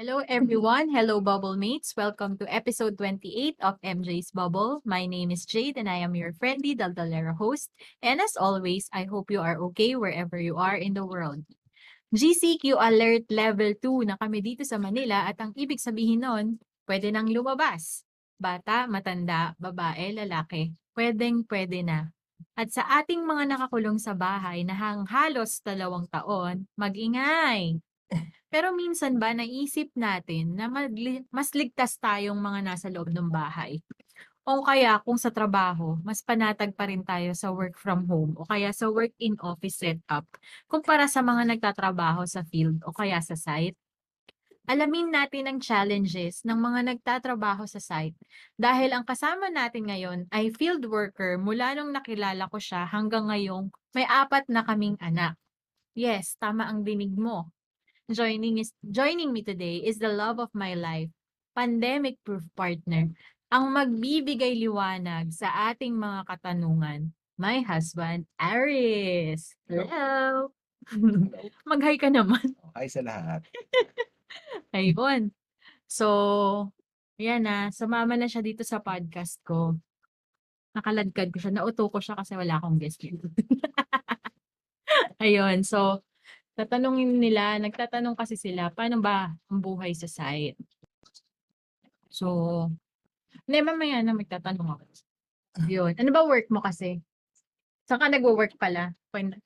Hello everyone. Hello Bubble Mates. Welcome to episode 28 of MJ's Bubble. My name is Jade and I am your friendly Daldalera host. And as always, I hope you are okay wherever you are in the world. GCQ Alert Level 2 na kami dito sa Manila at ang ibig sabihin nun, pwede nang lumabas. Bata, matanda, babae, lalaki, pwedeng pwede na. At sa ating mga nakakulong sa bahay na hang halos dalawang taon, mag-ingay. Pero minsan ba naisip natin na mas ligtas tayong mga nasa loob ng bahay? O kaya kung sa trabaho, mas panatag pa rin tayo sa work from home o kaya sa work in office setup kumpara sa mga nagtatrabaho sa field o kaya sa site? Alamin natin ang challenges ng mga nagtatrabaho sa site dahil ang kasama natin ngayon ay field worker mula nung nakilala ko siya hanggang ngayong may apat na kaming anak. Yes, tama ang dinig mo. Joining is joining me today is the love of my life, pandemic-proof partner, ang magbibigay liwanag sa ating mga katanungan. My husband, Aris. Hello. Mag-hi ka naman. Hi sa lahat. Ayun. So, yan na, sumama na siya dito sa podcast ko. Nakaladkad ko siya, nauto ko siya kasi wala akong guest dito. Ayun, so, tatanungin nila, nagtatanong kasi sila, paano ba ang buhay sa site? So, hindi, mamaya na magtatanong ako. Yun. Ano ba work mo kasi? Saan ka nag-work pala?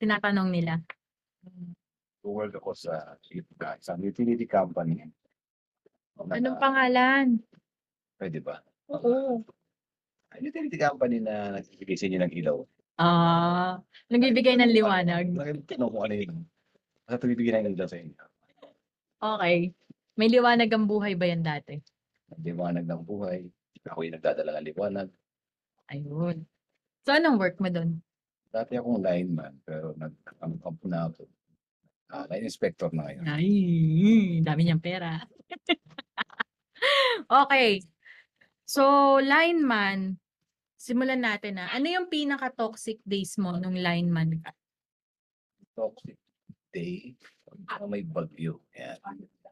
Tinatanong nila. Work ako sa isang utility company. Anong pangalan? Pwede ba? Oo. Ang utility company na nagbibigay sa inyo ng ilaw. Ah, nagbibigay ng liwanag. Nakikita kung ano yun. Basta nagbibigay ng ilaw sa inyo. Okay. May liwanag ang buhay ba yan dati? Liwanag ng buhay. Ako yung nagdadala ng liwanag. Ayun. So, anong work mo doon? Dati akong lineman, pero nag-camp na ako. Ah, line inspector na ngayon. Ay, dami niyang pera. okay. So, lineman, simulan natin na. Ano yung pinaka-toxic days mo nung lineman ka? Toxic day. Ano may bagyo. Yan.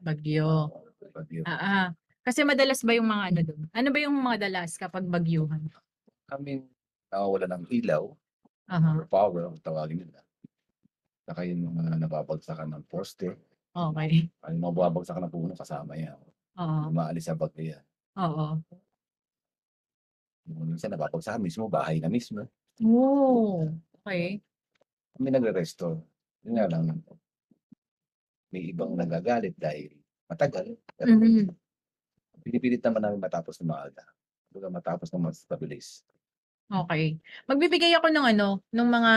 Bagyo. Bagyo. Ah, ah. Kasi madalas ba yung mga ano doon? Ano ba yung mga dalas kapag bagyuhan? Kami nawawala ng ilaw. Aha. or power, ang tawagin nila. Saka yung mga nababagsakan ng poste, Okay. ay mababagsakan ng puno kasama yan. Oo. Umaalis sa bagyo yan. Oo. Minsan nababagsakan mismo, bahay na mismo. Oh. Okay. Kami nagre-restore. Yun nga lang, may ibang nagagalit dahil matagal. Mhm. pinipilit naman namin matapos ng maaga. Baga matapos ng mas stabilis. Okay. Magbibigay ako ng ano, ng mga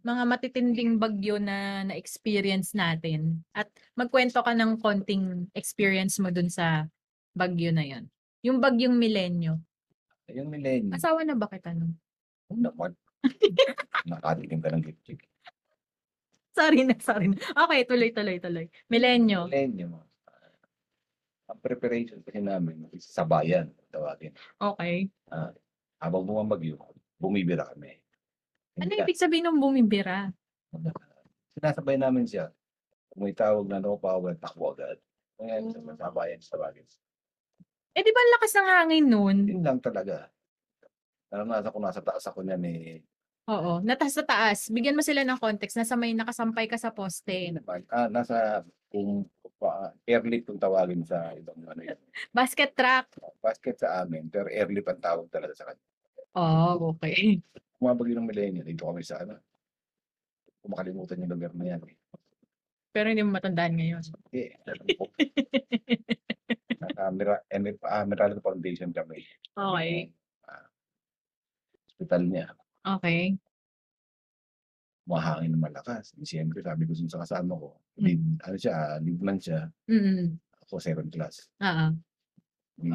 mga matitinding bagyo na na-experience natin at magkwento ka ng konting experience mo dun sa bagyo na yon. Yung bagyong milenyo. Yung millennium, Asawa na ba kita nun? ano naman, nakatikim ka ng gipchik. Sorry na, sorry na. Okay, tuloy, tuloy, tuloy. Milenyo. Millennium, ah, ang preparation kasi namin is sa bayan, tawagin. Okay. habang bumabagyo, bumibira kami. Ano Hindi ibig sabihin ng bumibira? ka- Sinasabay namin siya. Kung may tawag na no power, takbo agad. Kaya Oh. sa sabayan sa bagay. Eh, di ba ang lakas ng hangin nun? Yun lang talaga. Naranasan ko nasa taas ako niyan eh. Oo. Natas sa taas. Bigyan mo sila ng context. Nasa may nakasampay ka sa poste. Ah, nasa kung pa, airlift kung tawagin sa ibang ano yun. Basket track. Basket sa amin, pero airlift ang tawag talaga sa kanya. Oh, okay. Bumabagyo ng millennial, dito kami sa ano. Kung makalimutan yung lugar na yan. Eh. Pero hindi mo matandaan ngayon. Eh, alam ko. Nasa Mira- Emer- ah, Foundation kami. Okay. Ah, hospital niya. Okay. Mahangin na malakas. Siyempre, sabi ko dun sa kasama ko, lead, ano siya, lead man siya, Mm. ako second class. Oo. Di,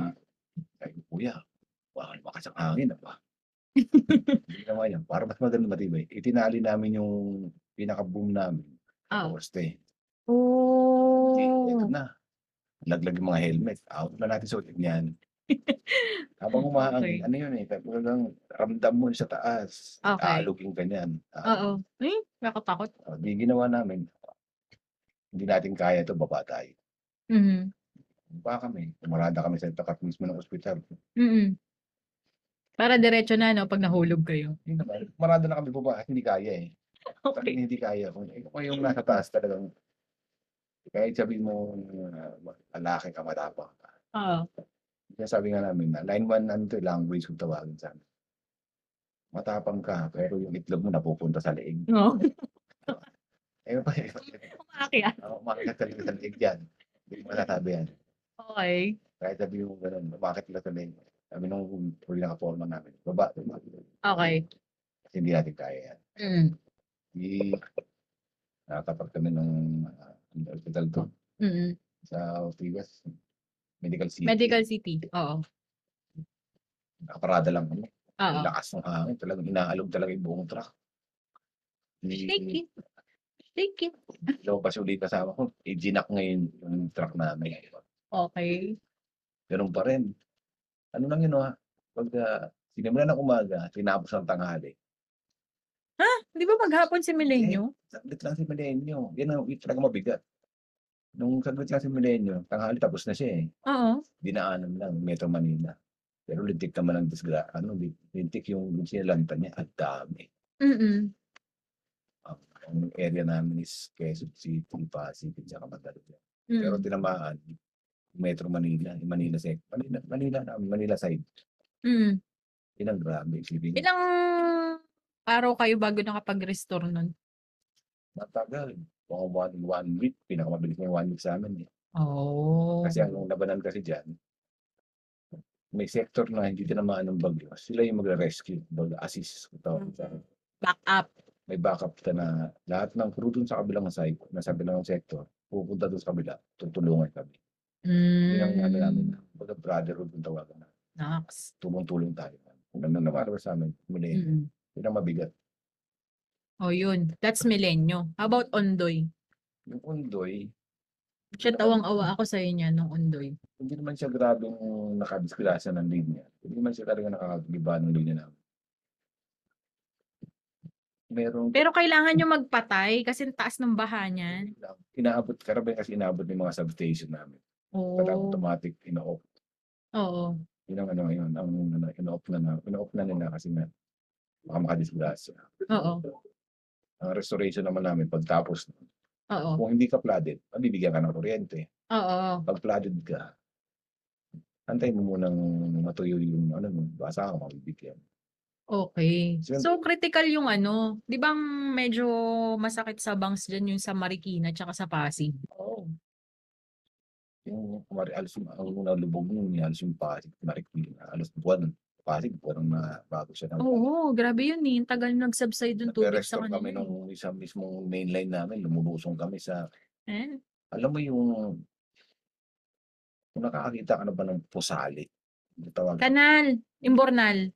Sabi ko, kuya, baka lumakas ang hangin na ba? Hindi naman yan. Para mas maganda matibay. Itinali namin yung pinaka-boom namin. Oo. Poste. Oh. Ito na. Laglag yung mga helmet. Out na natin suotin yan. Habang Okay. umahangin, ano yun eh, talagang ramdam mo sa taas. Okay. Aalog yung ganyan. Oo. Eh, nakatakot. Uh, di ginawa namin. Hindi natin kaya ito, baba tayo. Mhm. Baka kami, tumarada kami sa takat mismo ng ospital. Mm. Para diretso na no pag nahulog kayo. Naman, marada na kami baba, hindi kaya eh. Okay. Talagang hindi kaya. Kung, eh, kung yung nasa taas talagang, kahit sabihin mo, uh, lalaki ka, matapang ka. Oo. Kaya sabi nga namin na, line 1 ano to, language kung tawagin sa amin. Matapang ka, pero yung itlog mo napupunta sa leeg. Oo. Eh, pa, Umakyat. ako umakit sa leeg, sa leeg yan. Hindi mo masasabi yan. Okay. Kahit sabi mo ganun, umakit lang sa leeg. Sabi nung huli na forma namin, baba, baba. Okay. Kasi hindi natin kaya yan. Mm. Di, nakatapat kami ng uh, hospital to Mm. sa Ortigas. Medical City. Medical City. Oo. Nakaparada lang kami. Oo. Ang lakas ng hangin. Talagang inaalog talaga yung buong truck. Shake Hindi, it. Shake it. Lumabas ulit kasama ko. I-ginak ngayon yung truck namin. Okay. Ganun pa rin. Ano lang yun, ha? Pag uh, sinimulan ng umaga, tinapos ng tanghali. Di ba maghapon si Milenyo? Saglit lang si Milenyo. Yan ang talaga mabigat. Nung saglit lang si Milenyo, tanghali tapos na siya eh. Oo. Dinaanan lang, Metro Manila. Pero lintik naman ang disgra, ano, lintik yung sinalanta niya. At dami. Mm. Ang area namin is Quezon City, Pasig, at saka Mandaluyong. Pero Mm. tinamaan, Metro Manila, yung Manila side. Manila, Manila, Manila side. Mm. Yun ang grabe. Mo. Ilang araw kayo bago nakapag-restore nun? Matagal. Mga one, one week, pinakamabilis na yung one week sa amin. Eh. Oh. Kasi ang labanan kasi dyan, may sector na hindi tinamaan ng bagyo. Sila yung magre-rescue, mag-assist. Kung tawag sa akin. Back up. May backup ka na lahat ng crew dun sa kabilang side, nasa kabilang sector, pupunta dun sa kabila, tutulungan kami. Yun ang ano namin, Mm. baga brotherhood yung tawagan na. Nax. Tumong-tulong tayo. Kung ano naman sa amin, muli, Mm. yun ang mabigat. Oh, yun. That's Milenyo. How about Ondoy? Yung undoy, Siya tawang-awa ako sa inyo nung Ondoy. hindi naman siya grabing nakadisgrasya ng linya. Hindi naman siya talaga nakakagiba ng linya namin. Merong Pero kailangan nyo magpatay kasi ang taas ng baha niyan. inaabot, karabay kasi inaabot ng mga substation namin. Oo. Pag automatic, ino-off. Oo. Yun ang ano ngayon, ang ano, ino-off na, na, ino-off na nila kasi na baka makadisgrasya. Oo. Ang restoration naman namin, pagtapos, Oo. kung hindi ka flooded, mabibigyan ka ng kuryente. Oo. Pag flooded ka, antay mo munang matuyo yung ano, basa ka, mabibigyan. Okay. So, So, critical yung ano. Di bang medyo masakit sa bangs dyan yung sa Marikina tsaka sa Pasig? Oo. Yung kumari, alos yung, ang lubog nun, yung alos yung Pasig, Marikina, alos buwan, Pasig, buwan na bago siya. na- Oo, grabe yun eh. Ang tagal nag-subside yung tubig sa Nagre-restore kami kanila. nung isang mismong main line namin, lumulusong kami sa, Eh? alam mo yung, kung nakakakita ka na ba ng pusali, yung tawag, Kanal. Imbornal.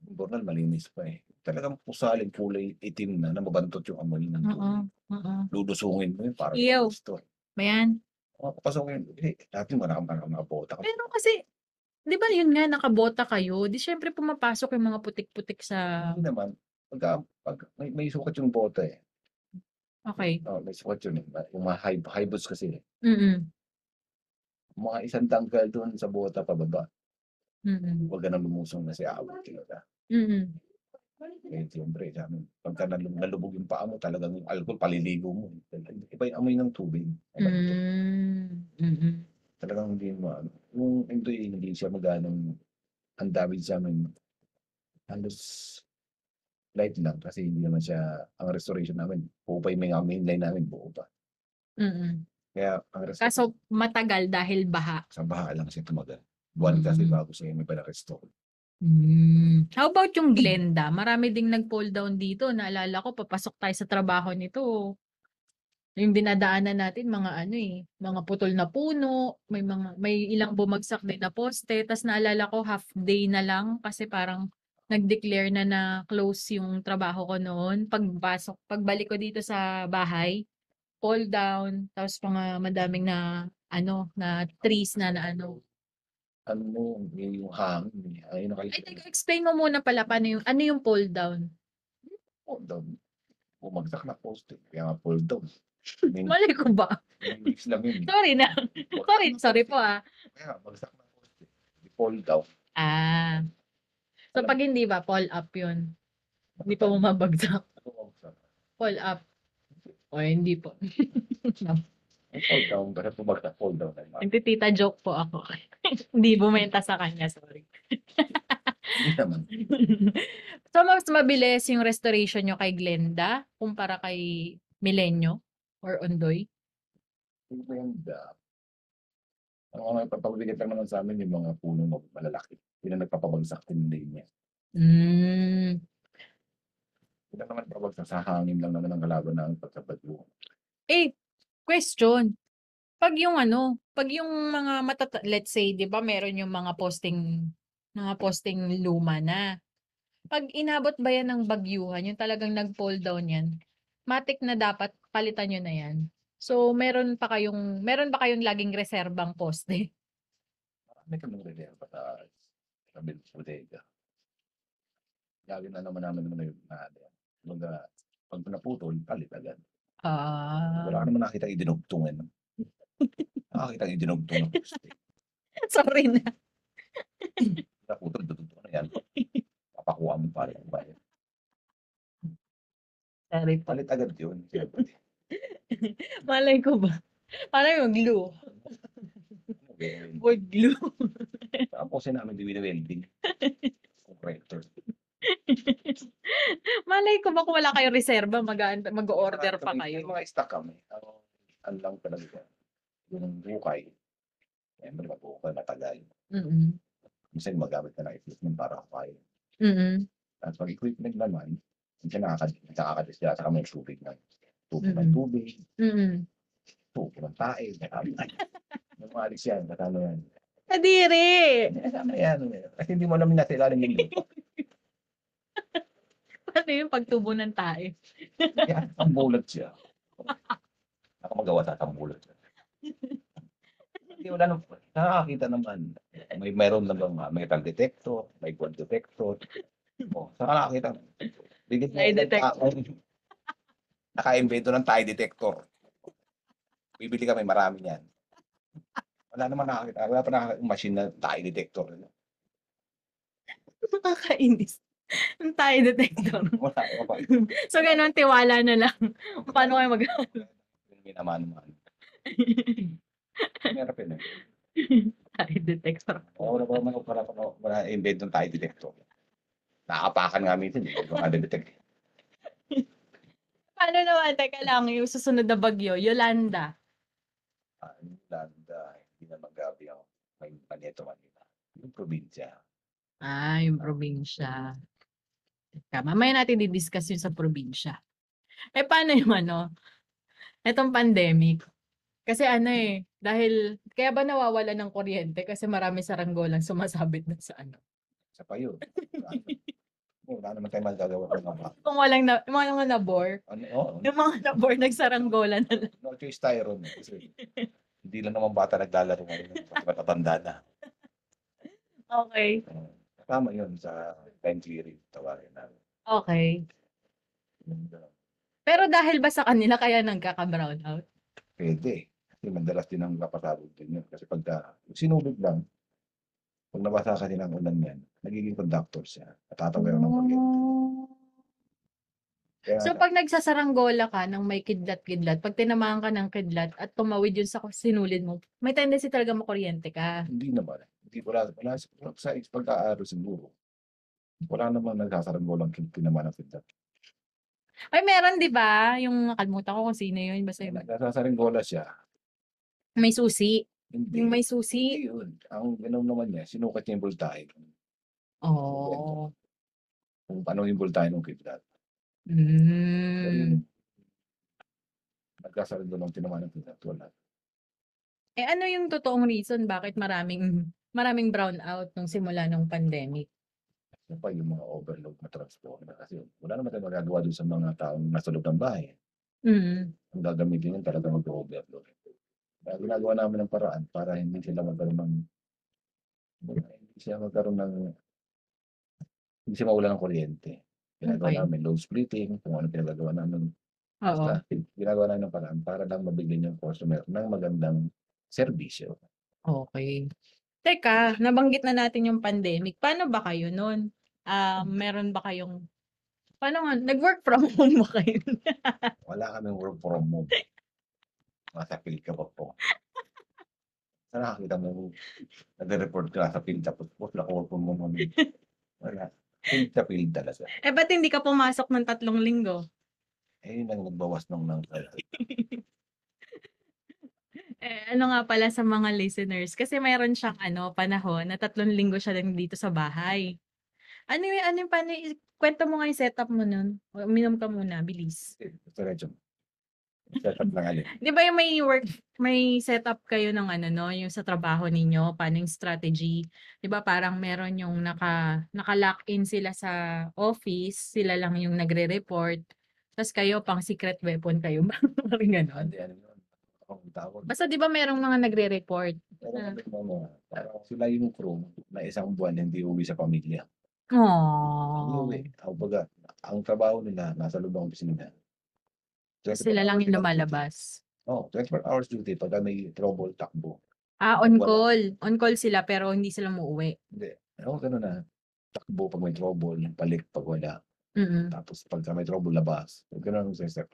Bornal, malinis pa eh. Talagang pusaling kulay itim na, na mabantot yung amoy ng Oo. tubig. Oo. Lulusungin mo yun, parang Ew. gusto. Bayan. Mga papasok yun, eh, dati mo na mga mga bota. Pero kasi, di ba yun nga, nakabota kayo? Di syempre pumapasok yung mga putik-putik sa... Hindi naman, pag, pag may, may sukat yung bota eh. Okay. Oh, may sukat yun eh. Yung mga high, high boots kasi. eh. Mm-mm. Mga isang tangkal doon sa bota pababa. Mm-mm. Huwag ka na lumusong na si awit talaga. Mm-mm. Eh, siyempre, sa amin, pagka nalub- nalubog yung paa mo, talagang yung alcohol, paliligo mo. Iba yung amoy ng tubig. Mabantot. Mm. Mm-mm. Talagang hindi mo, ano. Yung ito hindi siya maganong ang damage sa amin. Halos light lang kasi hindi naman siya, ang restoration namin, buo pa yung mga mainline namin, buo pa. Mm-mm. Kaya ang restoration, Kaso matagal dahil baha. sa baha lang siya tumagal. Buwan kasi bago siya may pala-restore. Mm. How about yung Glenda? Marami ding nag-fall down dito. Naalala ko, papasok tayo sa trabaho nito. Yung dinadaanan natin mga ano eh, mga putol na puno, may mga may ilang bumagsak din na poste, tas naalala ko half day na lang kasi parang nag-declare na na close yung trabaho ko noon. Pagpasok, pagbalik ko dito sa bahay, fall down, tapos mga madaming na ano, na trees na na ano. Ano mo, yung hangin. eh. Ay, teka, explain mo muna pala paano yung, ano yung fall down? Fall down. Bumagsak na poste. Kaya nga fall down. Mali ko ba? lang yun. eh. Sorry na. Sorry, sorry po ah. Kaya nga, bagsak na poste. Di Fall down. Ah. So pag hindi ba, fall up yun. Hindi pa bumabagsak. Bumagsak. Fall up. O hindi po. Fall down. Kasi bumagsak, fall down. na yun. Nagtitita joke po ako. hindi bumenta sa kanya, sorry. Hindi naman. so mas mabilis yung restoration nyo kay Glenda kumpara kay Milenyo or Ondoy? Yung ganda. Ang mga papabigyan lang naman sa amin yung mga puno na malalaki. Yun ang nagpapabagsak din din niya. Mm. Yun ang naman pabagsak sa hangin lang naman ang kalaban na ang pagkabadyo. Eh, question. Pag yung ano, pag yung mga matata let's say, 'di ba, meron yung mga posting mga posting luma na. Pag inabot ba yan ng bagyuhan, yung talagang nag-fall down yan, matik na dapat palitan nyo na yan. So, meron pa kayong, meron ba kayong laging reserbang poste? May kami reserva sa sa bil- bodega. Lagi na naman namin naman yung na yan. Kumbaga, pag naputol, palit agad. Ah, Wala ka naman nakita idinugtong yan. Nakakita idinugtong ng poste. sorry na. Naputol, dudugtong na yan. Papakuha mo pa rin. Sorry po. Palit agad yun. Siyempre. Malay ko ba? Parang yung glue. Okay. Wood glue. Tapos namin di welding. Corrector. Malay ko ba kung wala kayong reserba, mag- mag-order pa May- kayo? Mga stock kami. Ang ang lang talaga. Yung bukay. Siyempre, mag-bukay matagal. Mm-mm. Minsan magamit na ng equipment para kumain. Mm-mm. At pag equipment naman, minsan nakakad- nakakadisya sa kami ng tubig na tubig ng Mm. tubig, Mm-mm. tubig ng tae, kasama yan. Yung mga alis yan, yan. Kadiri! Kasama yan. Kasi hindi mo alam na sa ilalim ng lupa. Ano yung pagtubo ng tae? Kaya ang bulat siya. Ako magawa sa tambulat siya. Hindi wala nang nakakita naman. May meron lang bang ah, metal detector, may gold detector. Oh, saka nakakita. Mo Lie detector. taong Naka-invento ng tie detector. Bibili kami marami niyan. Wala naman nakakita. Wala pa nakakita machine na tie detector. Nakakainis. Yung tae detector. Wala pa. so, ganun, tiwala na lang. Paano kayo mag- minaman-man. Meron yun. eh. tae detector? Oo, wala pa naman wala pa wala invent ng tie detector. Nakakapakan nga minsan, eh, yung mga detect. Paano naman? Teka lang, yung susunod na bagyo, Yolanda. Ah, yung landa, hindi na magabi ang may Maneto Manila. Yung probinsya. Ah, yung probinsya. Teka, mamaya natin di-discuss yun sa probinsya. Eh, paano yung ano? Etong pandemic. Kasi ano eh, dahil, kaya ba nawawala ng kuryente? Kasi marami saranggolang sumasabit na sa ano. Sa pa yun. Wala naman tayo magagawa kung ano. Kung walang na, yung mga mga nabor, Ano, oh, yung mga nabor nagsaranggola na lang. no choice tayo ron. eh, Kasi hindi lang naman bata naglalaro ngayon. Matatanda na. Okay. Tama yun sa time series. Tawagin namin. Okay. Pero dahil ba sa kanila kaya nagkaka-brownout? Pwede. Kasi madalas din ang kapasabog din yun. Kasi pagka sinubig lang, pag nabasa kasi ng ulan yan, nagiging conductor siya. Natatawaran ng kuryente. Kaya, So pag nagsasaranggola ka ng may kidlat-kidlat, pag tinamaan ka ng kidlat at tumawid yun sa sinulid mo, may tendency talaga makuryente ka. hindi naman. Hindi, wala, wala, sa- sa pagka-aro siguro. Wala naman nagsasaranggolang tinaman ng pindat. Ay, meron, di ba? Yung nakalimutan ko kung sino yun. Basta yung Nagsasaranggola siya. may susi. Hindi. Yung may Hindi susi. yun. Ang gano'n naman niya, sinukat niya yung voltahe. Oo. Kung paano yung voltahe ng kidlat. Mm. nagkasalo doon ng tinamaan ng pinat, wala. Eh ano yung totoong reason bakit maraming maraming brownout nung simula ng pandemic? Ano pa yung mga overload na transformer kasi wala naman tayong magagawa doon sa mga taong nasa loob ng bahay. Mm. Ang gagamitin yun talaga mag-overload. Kaya ginagawa namin ng paraan para hindi sila magkaroon ng hindi siya magkaroon ng hindi siya mawala ng kuryente. Ginagawa Okay. namin load splitting, kung ano pinagagawa namin. Oo. Basta, ginagawa namin ng paraan para lang mabigyan yung customer ng magandang serbisyo. Okay. Teka, nabanggit na natin yung pandemic. Paano ba kayo nun? Ah, meron ba kayong paano nga nag-work from home ba kayo? Wala kaming work from home. Nasa field ka pa po. Saan nakakita mo, nag-report ka sa field tapos po, from home kami. Wala. Field sa field talaga. eh ba't hindi ka pumasok ng tatlong linggo? Eh, yun ang nagbawas nung ng Eh, ano nga pala sa mga listeners, kasi mayroon siyang ano, panahon na tatlong linggo siya lang dito sa bahay. Ano yung, ano yung, paano, kwento mo nga yung setup mo nun. Uminom ka muna, bilis. Diretso. Setup lang alin. Di ba yung may work, may setup kayo ng ano, no, yung sa trabaho ninyo, paano yung strategy? Di ba parang meron yung naka, naka-lock in sila sa office, sila lang yung nagre-report, tapos kayo pang secret weapon kayo ba? Parang ganon. Hindi, ano yun. Ako ang tawag. Basta di ba merong mga nagre-report? Pero ano mga, parang sila yung crew na isang buwan hindi uwi sa pamilya. Aww. Uwi. Ang baga, ang trabaho nila nasa loob ng opisina. 24 Sila lang yung lumalabas. Oh, 24 hours duty pagka may trouble, takbo. Ah, on Wala. call. On call sila pero hindi sila muuwi. Hindi. Ano gano'n na, takbo pag may trouble, balik pag wala. Mm Tapos pagka may trouble, labas. Gano'n ang step.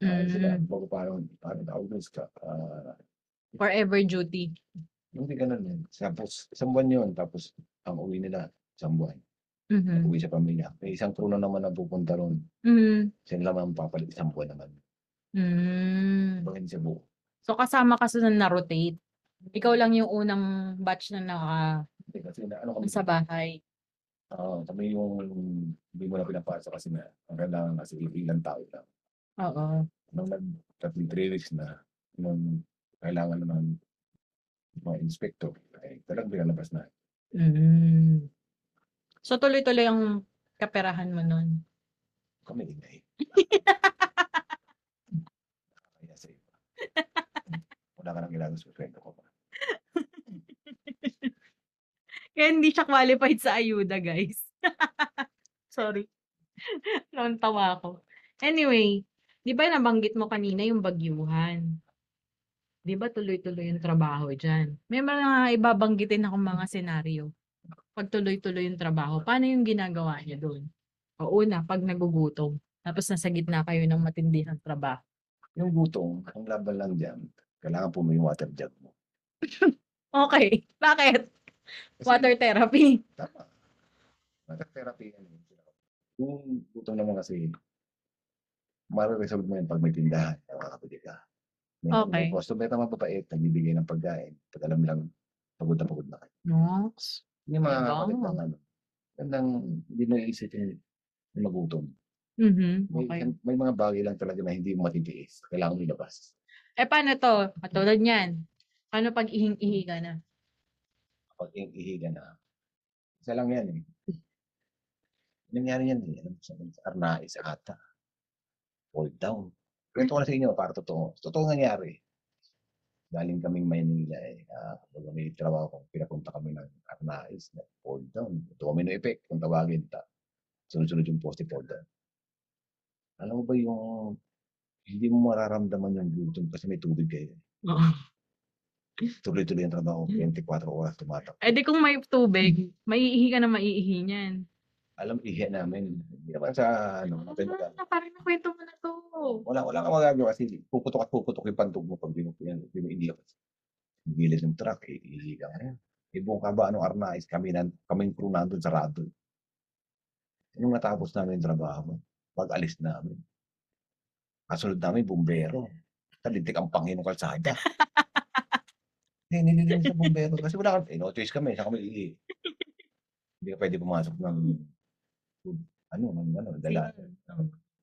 Uh, sila, mm bago parang, parang doon sa, ah, Forever duty. hindi ganun yun. Tapos, isang buwan yun. Tapos, ang uwi nila, isang buwan. Mhm. Uwi sa pamilya. May isang crew na naman na pupunta ron. Mm. Sila naman papalit isang buwan naman. Mm. Pag hindi siya buo. So kasama ka sa na-rotate. Ikaw lang yung unang batch na naka Hindi, kasi na, ano kami, sa bahay. ah, kami yung hindi mo na pinapasa kasi na ang kailangan kasi ilang tao lang. Oo. Nung nag tatli three weeks na, nung kailangan naman mga inspector, ay talagang pinalabas na. Mm. So tuloy-tuloy ang kaperahan mo nun. Kami ingay. Kaya sa iba. Wala ka nang ginagawa sa kwento ko pa. Kaya hindi siya qualified sa ayuda, guys. Sorry. Noon tawa ako. Anyway, di ba nabanggit mo kanina yung bagyuhan? Di ba tuloy-tuloy yung trabaho dyan? May mga ibabanggitin akong mga senaryo. Pag tuloy-tuloy yung trabaho, paano yung ginagawa niya doon? O una, pag nagugutom, tapos nasa gitna kayo ng matindihang trabaho. Yung gutom, ang laban lang dyan, kailangan po may water jug mo. Okay, bakit? Kasi, Water therapy. Tama. Water therapy yan. eh. Yung gutom naman kasi, mariresolve mo yan pag may tindahan, nakakabili ka. May, Okay. may customer naman papait, nagbibigay ng pagkain. Pag alam lang, pagod na pagod na kayo. Nox. Yung mga Diba? kapatid ng ano, gandang hindi mo iisip yung yung magutom. Mhm, May, okay. may mga bagay lang talaga na hindi mo matitiis. Kailangan mo ilabas. Eh, paano to? Katulad niyan. Paano pag ihing-ihi ka na? Kapag ihiga na, isa lang yan eh. Nangyari yan eh. Alam mo, sa Arnais, ata. Fall down. Kwento ko na sa inyo para totoo. Totoo nangyari. Galing kaming Maynila eh. Uh, may trabaho ko. Pinapunta kami ng Arnais na fall down. Domino effect kung tawagin ta. Sunod-sunod yung poste fall down. Alam mo ba yung hindi mo mararamdaman yung gutom kasi may tubig kayo. Oo. Tuloy-tuloy ang trabaho. 24 oras tumatak. Eh di kung may tubig, maiihi ka na maiihi niyan. Alam, ihe namin. Hindi naman sa ano. natin Ah, magagawa. parang nakwento mo na to. Wala, wala kang magagawa kasi puputok at puputok yung pantog mo pag binupo yan. Hindi mo hindi Ang gilid ng truck, eh, ihi ka ngayon. Ibong ka ba, anong Arnais, kami, nan, kaming crew nandun sa Radon. Yung natapos namin yung trabaho, pag alis namin, kasunod namin, bumbero. Talintik ang Panginoon kalsada. Hindi, hindi, hindi sa bumbero. Kasi wala kang, eh, no choice kami, sa kami ihi. Hindi ka pwede pumasok ng, ano, ng, ano, dala.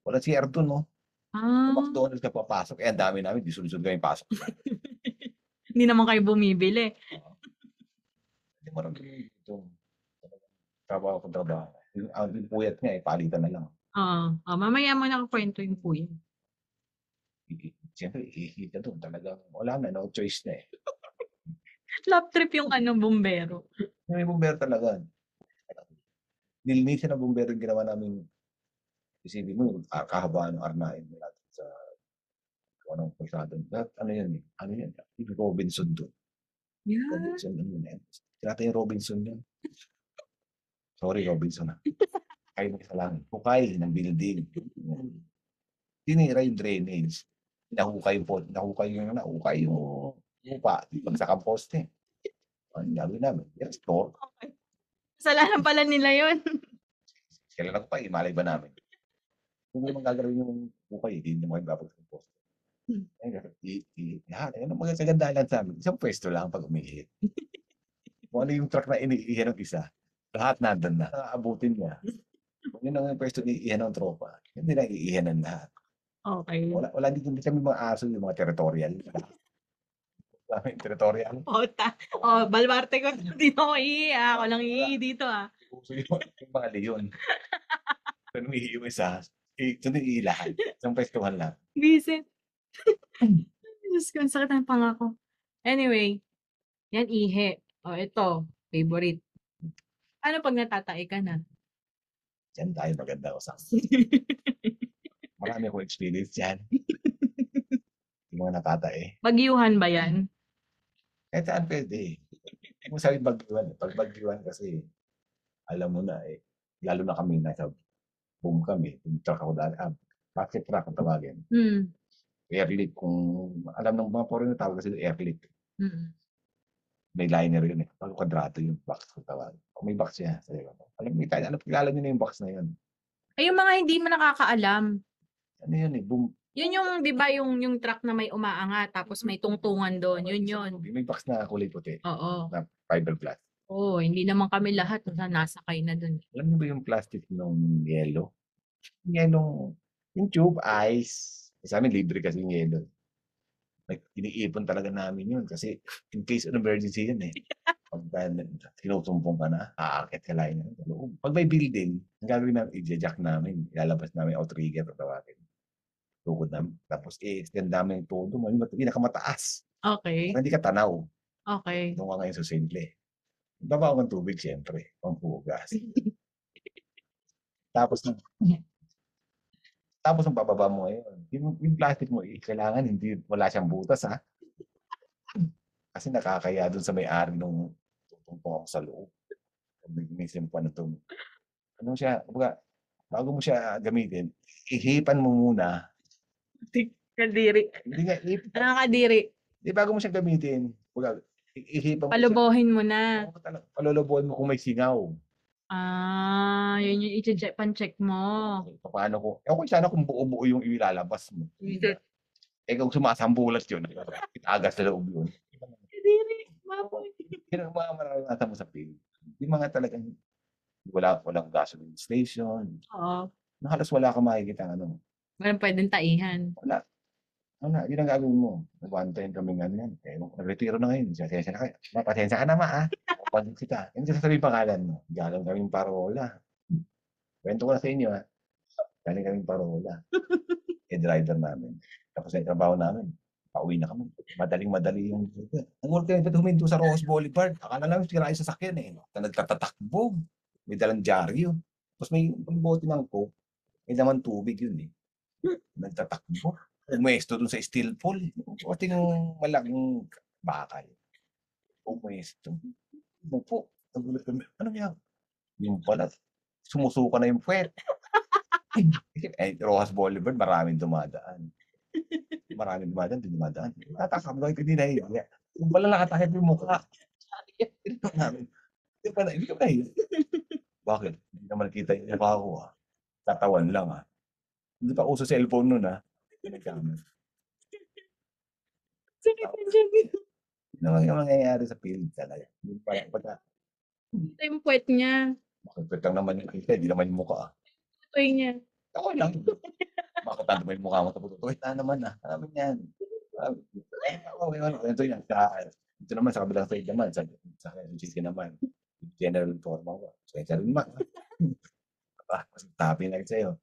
Wala si Erdo, no? Ah, McDonald's ka papasok, eh, ang dami namin, di sunod-sunod kami pasok. hindi naman kayo bumibili. Hindi marami ito. Trabaho ko trabaho. Yung, ang yung puyat nga eh, palitan na lang. Oo. Oh, mamaya mo nakakwento yung kuya. Siyempre, ihita doon. Talagang wala na, no choice na eh. Lap trip yung ano, bumbero. May bumbero talaga. Nilinisan na bumbero yung ginawa namin. Isipin mo, ah, kahabaan ng Arnain mula dun sa kung anong. Lahat, ano yan eh? Ano yan? Robinson doon. Yeah. Robinson, ano yun eh? Tinatay yung Robinson yun. Sorry, Robinson ah. Kayo na sa langit. Hukay ng building. Tinira yung drainage. Nahukay pot. Nahukay yung nahukay yung lupa. Pag sa kamposte. Ang gagawin namin. I-restore. Kasalanan pala nila yun. Kailan ako pa, imalay ba namin? Kung naman gagawin yung hukay, hindi naman kayo babag sa kamposte. Hmm. Ayun, i- i- lahat. Ayun ang mga kagandahan sa amin. Isang pwesto lang pag umihi. Kung ano yung truck na iniihan ng isa, lahat nandun na. Nakaabutin niya. Kung yun ang pwesto ni iihan ng tropa, hindi na iihan ng lahat. Okay. Wala, wala dito, hindi kami mga aso, yung mga territorial. Wala kami territorial. Ota. Oh, balbarte ko. Hindi ako iihi. ah. Ako lang iihi dito ah. Uso yung, yung mga leon. Kung umihi yung isa, i- ito na iilahan. Isang pwestuhan lang. Visit. Diyos ko, ang sakit ng pangako. Anyway, yan ihe. O, ito, favorite. Ano pag natatae ka na? Yan tayo maganda usap. Marami akong experience yan. yung mga natatae. Bagyuhan ba yan? Kahit saan pwede. Hindi mo sabi bagyuan. eh. Pag bagyuan kasi, alam mo na eh. Lalo na kami nasa boom kami. Yung truck ako dati. Ah, basket truck ang tawagin. Hmm. Airlift. Kung alam ng mga foreigner tawag kasi airlift. Mm. May liner yun eh. Pag kwadrato yung box ang tawag. Kung may box siya. Sabi ko, alam mo, tayo, alam, kilala nyo na yung box na yun. Ay, yung mga hindi mo nakakaalam. Ano yun eh? Boom. Yun yung, di ba, yung, yung truck na may umaangat, tapos may tungtungan doon. Yun yun. May box na kulay puti. Oo. Fiberglass. Oo, hindi naman kami lahat na nasakay na doon. Alam niyo ba yung plastic ng yellow? Yung yellow, yung tube, ice. Sa amin, libre kasi yung yellow. Like, iniipon talaga namin yun kasi in case of emergency yun eh. Pag sinusumpong ka na, aakit ka lang yun. Pag may building, ang gagawin namin, i-jack namin. Ilalabas namin outrigger o namin. Tapos i-extend namin yung todo mo. Yung pinakamataas. Okay. Hindi ka tanaw. Okay. Doon ka ngayon sa simple. Babaw ng tubig, siyempre. Panghugas. Tapos, nung- tapos ang bababa mo ngayon, yung, yung plastic mo, eh, kailangan hindi, wala siyang butas, ha? Kasi nakakaya dun sa may-ari nung tutungtong ako sa loob. Nag-inisip pa na ito. Ano siya, kumbaga, bago mo siya gamitin, ihipan mo muna. Kadiri. Hindi nga, ihip, Ano kadiri? di bago mo siya gamitin, i- ihipan mo siya. Palubohin mo na. Oo, talaga. Palulubuhan mo kung may singaw. Ah, yun yung i-check, pan-check mo. Paano ko? Eh, okay sana kung buo-buo yung ilalabas mo. Eh, kung sumasambulat yun, itagas sa loob yun. Kadiri. Yun ang mga mararanasan mo sa field. Yung mga talagang wala, walang gasoline station. Oo. Na halos wala kang makikita ano. Walang pwedeng taihan. Wala. Wala. Yun ang gagawin mo. One time kami nga yan. Eh, nag-retiro na ngayon. Pasensya na kayo. Ma, pasensya ka na ma, ah. Kapag kita. Yan sa sasabihin pangalan mo. Galang kaming parola. Kwento ko na sa inyo, ha. Galing kaming parola. Eh, driver namin. Tapos na yung trabaho namin. Pauwi na kami. Madaling madali yung... Ang ulit kayo ba't huminto sa Rose Boulevard? Akala namin sira yung sasakyan eh. Na nagtatatakbo. May dalang dyaryo. Tapos may, may bote ng coke. May naman tubig yun eh. Nagtatakbo. Umuesto dun sa steel pole. Pati ng malaking bakal. Umuesto. Umupo. Nagulat kami. Ano yan? Yung pala, sumusuka na yung puwet. eh, Rojas Boulevard, maraming dumadaan. Maraming dumadaan, hindi dumadaan. Tatakam lang, hindi na hiya. Yung pala nakatakip yung mukha. Hindi pa namin. Hindi pa na, hindi ka nahiya. Bakit? Hindi naman kita yung mukha ko ah. Tatawan lang ah. Hindi pa uso cellphone nun ah. Nagkamit. Sakit na dyan. Yun ang yung mangyayari sa field talaga. Yung parang pagka, Ito yung puwet niya. makikita lang naman yung kita, hindi naman yung mukha. ah. Tutoy niya. Ako lang. Makatanda mo yung mukha mo tapos tutuwid na naman ah. Alam yan. Eh, ako, ano, ito yan. Sa, ito naman sa kabilang side naman, sa, sa GC naman. General forma ko. So, ito rin naman. Ah, mas tapi na sa'yo.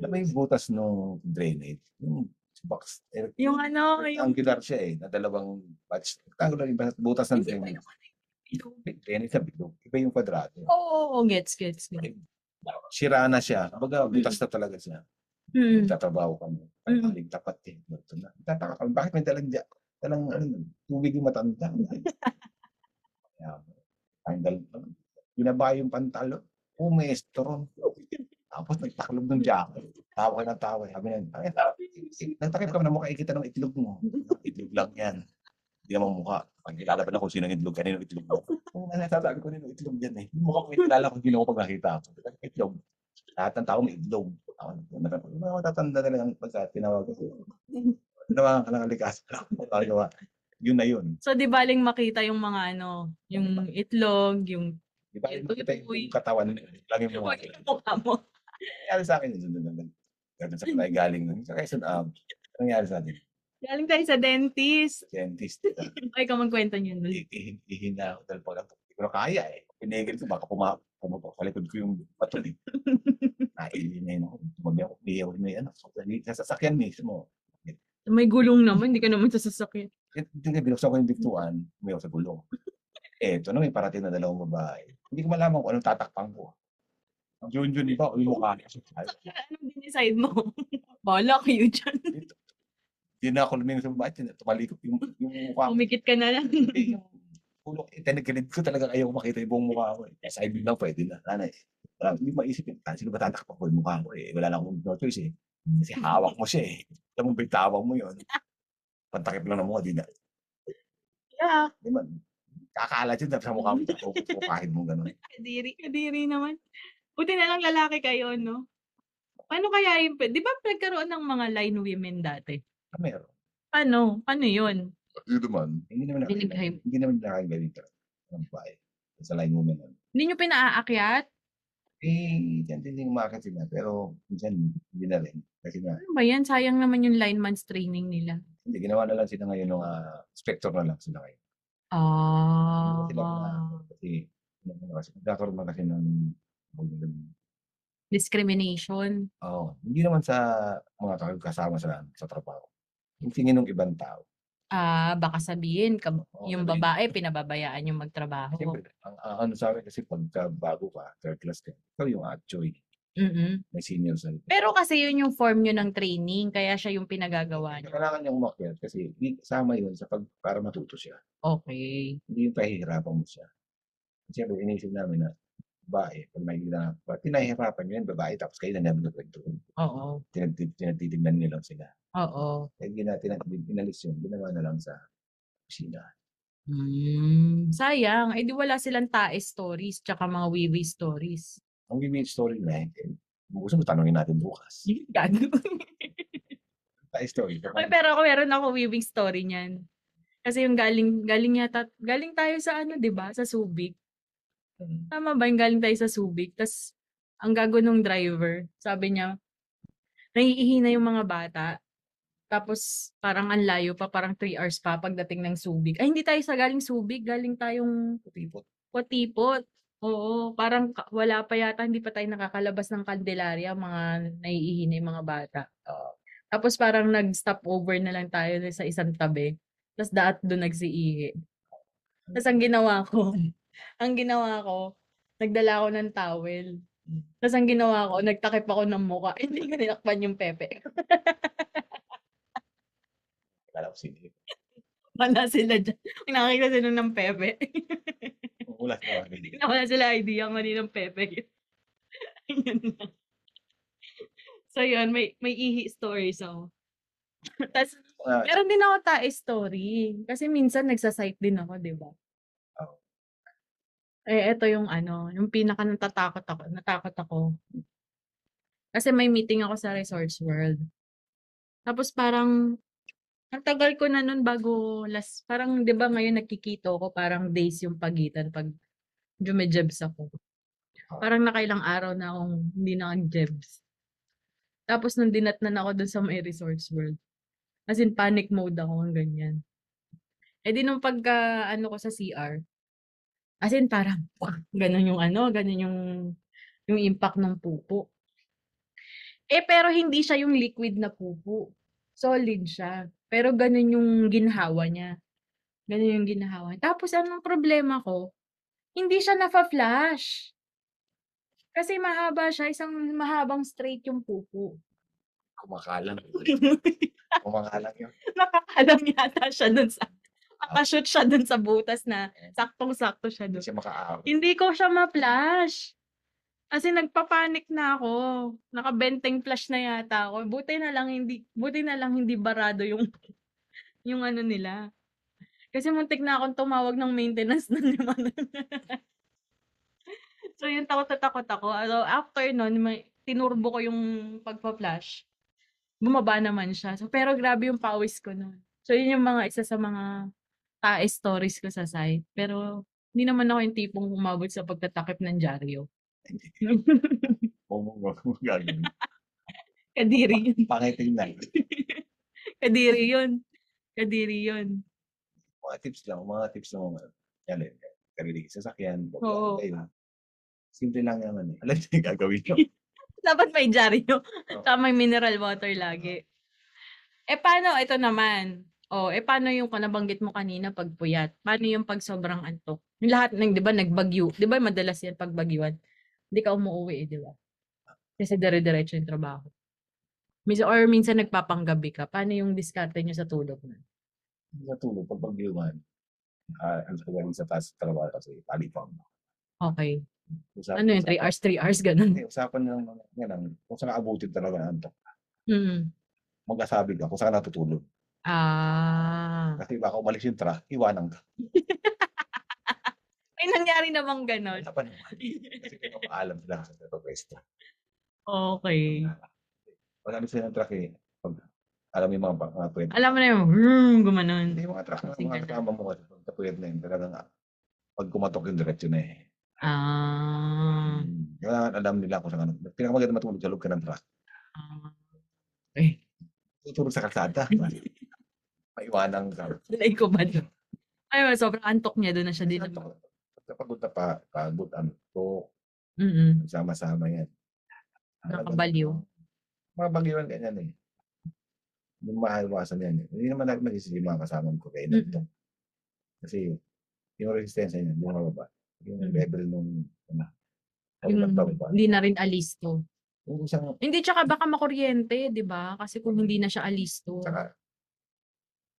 Alam mo yung butas no drainage? Yung box. Eh, Yung ano, yung... rectangular siya eh, na dalawang batch. Rectangular yung butas ng Hindi ko drainage. yung- Drainage sa bilog. Iba yung kwadrado. Oo, oo, oo, gets, gets. gets. Sira na siya. Kumbaga, butas na talaga siya. Mm. Tatrabaho kami. Mm. Aling tapat eh. Ito na. Tataka kami. Bakit may dalang dya? Dalang ano, tubig yung matanda. Kaya, ang dal binaba yung pantalo. Umestron. Tapos nagtaklob ng jacket. Tawa ka ng tawa. Sabi na, "Ay, nagtakip ka na mukha ikita ng itlog mo. Itlog lang yan. Hindi naman mukha. Pag kilala pa na kung sino ang itlog, kanino itlog mo. Kung ano, sasabi ko nino itlog yan eh. Hindi mukha ko kilala kung sino ko pag nakita ko. Itlog. Lahat ng tao may itlog. Ako, Mga matatanda talaga pagka tinawag ko. Tinawagan ka ng alikas. Nakagawa. Yun na yun. So, di baling makita yung mga ano, yung itlog, yung Di ba? Uy. yung katawan. Lagi mo yung mukha mo. Nangyari sa akin yun. Ganun, sa tayo galing nun. Sa Quezon Ab. Ano nangyari sa atin? Galing tayo sa dentist. Dentist. Ay, ka magkwento niyo nun. Ihina ako dahil pag hindi ko na kaya eh. Pinigil ko baka puma pumapak sa likod ko yung patuloy. Nailinayin ako. Tumabi ako. Hindi ako na ano. Sa sasakyan mismo. May gulong naman, hindi ka naman sasakyan. Hindi binuksan ko yung bituan. May ako sa gulong. Eto na may parating na dalawang babae. Hindi ko malaman kung anong tatakpan ko. Yun yun iba o yung mukha niya. Anong dinecide mo? Bala kayo dyan. Hindi na ako lumingon sa babae. Tumalikot yung, yung mukha. Umikit ka na lang. Eh, yung ulo, ko talaga ayaw makita yung buong mukha ko. Eh. Sa ibig lang pwede na. Nanay, parang hindi maisip yun. Sino ba tatakpan ko yung mukha ko? Eh, wala na akong no choice eh. Kasi hawak mo siya eh. Alam mo ba yung tawag mo yun? Pantakip lang ng mukha, di na. Yeah, Di man. Kakalat yun sa mukha mo. Pupahid mo gano'n. kadiri, kadiri naman. Buti na lang lalaki kayo, no? Paano kaya yung, di ba nagkaroon ng mga line women dati? Ah, meron. Paano? Paano yun? Yun naman. Hindi naman Binigay. nakagaling. Hindi naman nakagaling ka. Ang babae. Sa line woman. nun. Hindi nyo pinaakyat? Eh, dyan din yung umakit sila. Pero, minsan, hindi na rin. Kasi nga, Ano ba yan? Sayang naman yung lineman's training nila. hindi, ginawa na lang sila ngayon ng uh, inspector na lang sila ngayon. Ah. Sila na, kasi, ano na kasi, nagkakaroon na kasi ng, Discrimination. oh, hindi naman sa mga ka- kasama sa, sa trabaho. Yung tingin ng ibang tao. Ah, baka sabihin, kam- Oo, yung sabihin. babae, pinababayaan yung magtrabaho. Siyempre, ang, ang ano sa akin kasi pagka bago ka, third class ka, ikaw yung atchoy, mm may senior sa Pero kasi yun yung form nyo ng training, kaya siya yung pinagagawa nyo. Kailangan niya umakyat kasi kasama yun sa pag, para matuto siya. Okay. Hindi yung pahihirapan mo siya. Siyempre, inisip namin na babae, pag nakikita na, pag pinahihirapan nyo yun, babae, tapos kayo na namin nagkwento. Oo. Tinatid- Tinatitignan nyo lang sila. Oo. Kaya gina, tinatid, inalis yun, ginawa na lang sa kusina. Hmm. Sayang. Eh di wala silang tae stories, tsaka mga wiwi stories. Ang gimmick story na, eh, gusto mo tanongin natin bukas. Gago. Tayo story. Ay, pero ako meron ako weaving story niyan. Kasi yung galing, galing yata, galing tayo sa ano, di ba? Sa Subic. Tama ba yung galing tayo sa Subic? Tapos, ang gago nung driver, sabi niya, naiihi na yung mga bata. Tapos, parang ang layo pa, parang 3 hours pa pagdating ng Subic. Ay, hindi tayo sa galing Subic, galing tayong Tipot. Potipot. Oo, parang wala pa yata, hindi pa tayo nakakalabas ng Candelaria, mga naiihi na yung mga bata. Oo. Tapos parang nag-stop over na lang tayo sa isang tabi. Tapos daat doon nagsiihi. Tapos ang ginawa ko, ang ginawa ko, nagdala ako ng towel. Tapos ang ginawa ko, nagtakip ako ng muka. Hindi ko ninakpan yung pepe. Kala ko sino yun. Wala sila dyan. Nakakita sila ng pepe. Ulat na hindi. Wala sila idea kung ano ng pepe. Ayun na. So yun, may, may ihi stories ako. Tapos Mga, Meron din ako tae story. Kasi minsan nagsasite din ako, di ba? Eh, ito yung ano, yung pinaka natatakot ako, natakot ako. Kasi may meeting ako sa Resorts World. Tapos parang, ang tagal ko na nun bago last, parang, di ba ngayon nakikito ko, parang days yung pagitan pag jumejebs ako. Parang nakailang araw na akong hindi nakag-jebs. Tapos nung dinatnan ako dun sa may Resorts World. As in panic mode ako, ang ganyan. Eh di nung pagka ano ko sa CR, as in parang, ganun yung ano, ganun yung, yung impact ng pupo. Eh pero hindi siya yung liquid na pupo. Solid siya. Pero ganun yung ginhawa niya. Ganun yung ginhawa. Tapos anong problema ko? Hindi siya nafa-flash. Kasi mahaba siya, isang mahabang straight yung pupo. Kumakalang. Kumakalang yun. Nakakalam yata siya dun sa, nakashoot siya dun sa butas na saktong-sakto siya Hindi dun. siya makaahon. Hindi ko siya ma-flash. Kasi nagpapanik na ako. Nakabenteng flash na yata ako. Buti na lang hindi, buti na lang hindi barado yung, yung ano nila. Kasi muntik na akong tumawag ng maintenance na lima na. so yung takot na takot ako. So after nun, may, tinurbo ko yung pagpa-flash. Bumaba naman siya. So, pero grabe yung pawis ko nun. So yun yung mga isa sa mga tae stories ko sa site. Pero hindi naman ako yung tipong umabot sa pagtatakip ng dyaryo. Mo gagawin. Kadiri yun. Pangiting na. Kadiri yun. Kadiri yun. Mga tips lang. Mga tips na mga. Yan eh. Karili sasakyan. Oo. Ayun. Simple lang naman eh. Alam niyo yung gagawin nyo. Dapat may dyaryo. Oo. Tama may mineral water lagi. Eh paano, ito naman. Oh, eh paano yung nabanggit mo kanina pag puyat? Paano yung pag sobrang antok? Yung lahat ng, di ba, nagbagyo. Di ba, madalas yan pag bagyuan. Hindi ka umuwi eh, di ba? Kasi dire-diretso yung trabaho. Minsan, or minsan nagpapanggabi ka. Paano yung diskarte nyo sa tulog na? Natulog pag pagyuman. Ah, ang gagawin sa taas trabaho kasi palipang. Okay. Usapan, Ano yun? 3 hours, 3 hours, ganun. Hindi, usapan lang yan lang. Kung saan abutin talaga ang antok. Mm. Magkasabi ka kung saan natutulog. Ah. Kasi baka umalis yung truck, iwanan ka. May nangyari namang ganon. Wala pa naman. Kasi kung maalam sila sa pwesto. Okay. Na sila ng truck eh. Pag, alam mo yung mga, mga pwede. Alam mo na yung vroom, gumanon. Hindi mga truck, mga, mga kasama mo pag pwede na yun. Talagang ah, pag kumatok yung diretso na eh. Ah. Kaya alam nila kung saan. Pinakamaganda matulog sa loob ka ng truck. ah. Eh, Tutulog sa kalsada. Maiwanan ka. dalay ko ba doon? Ay, sobrang antok niya doon na siya din. Antok. Pagod na pa, pagod, antok, Mm sama-sama yan. Nakabaliw. Mga bagyuan ganyan eh. Hindi mo maiwasan yan eh. Hindi naman natin masisili mga kasama ko kaya Mm. nandito. Kasi yung resistensya niya, hindi mababa. Yung Mm. level nung ano, Yung, hindi na rin alisto. Yung isang, Hindi, tsaka baka makuryente, di ba? Kasi kung hindi na siya alisto. saka,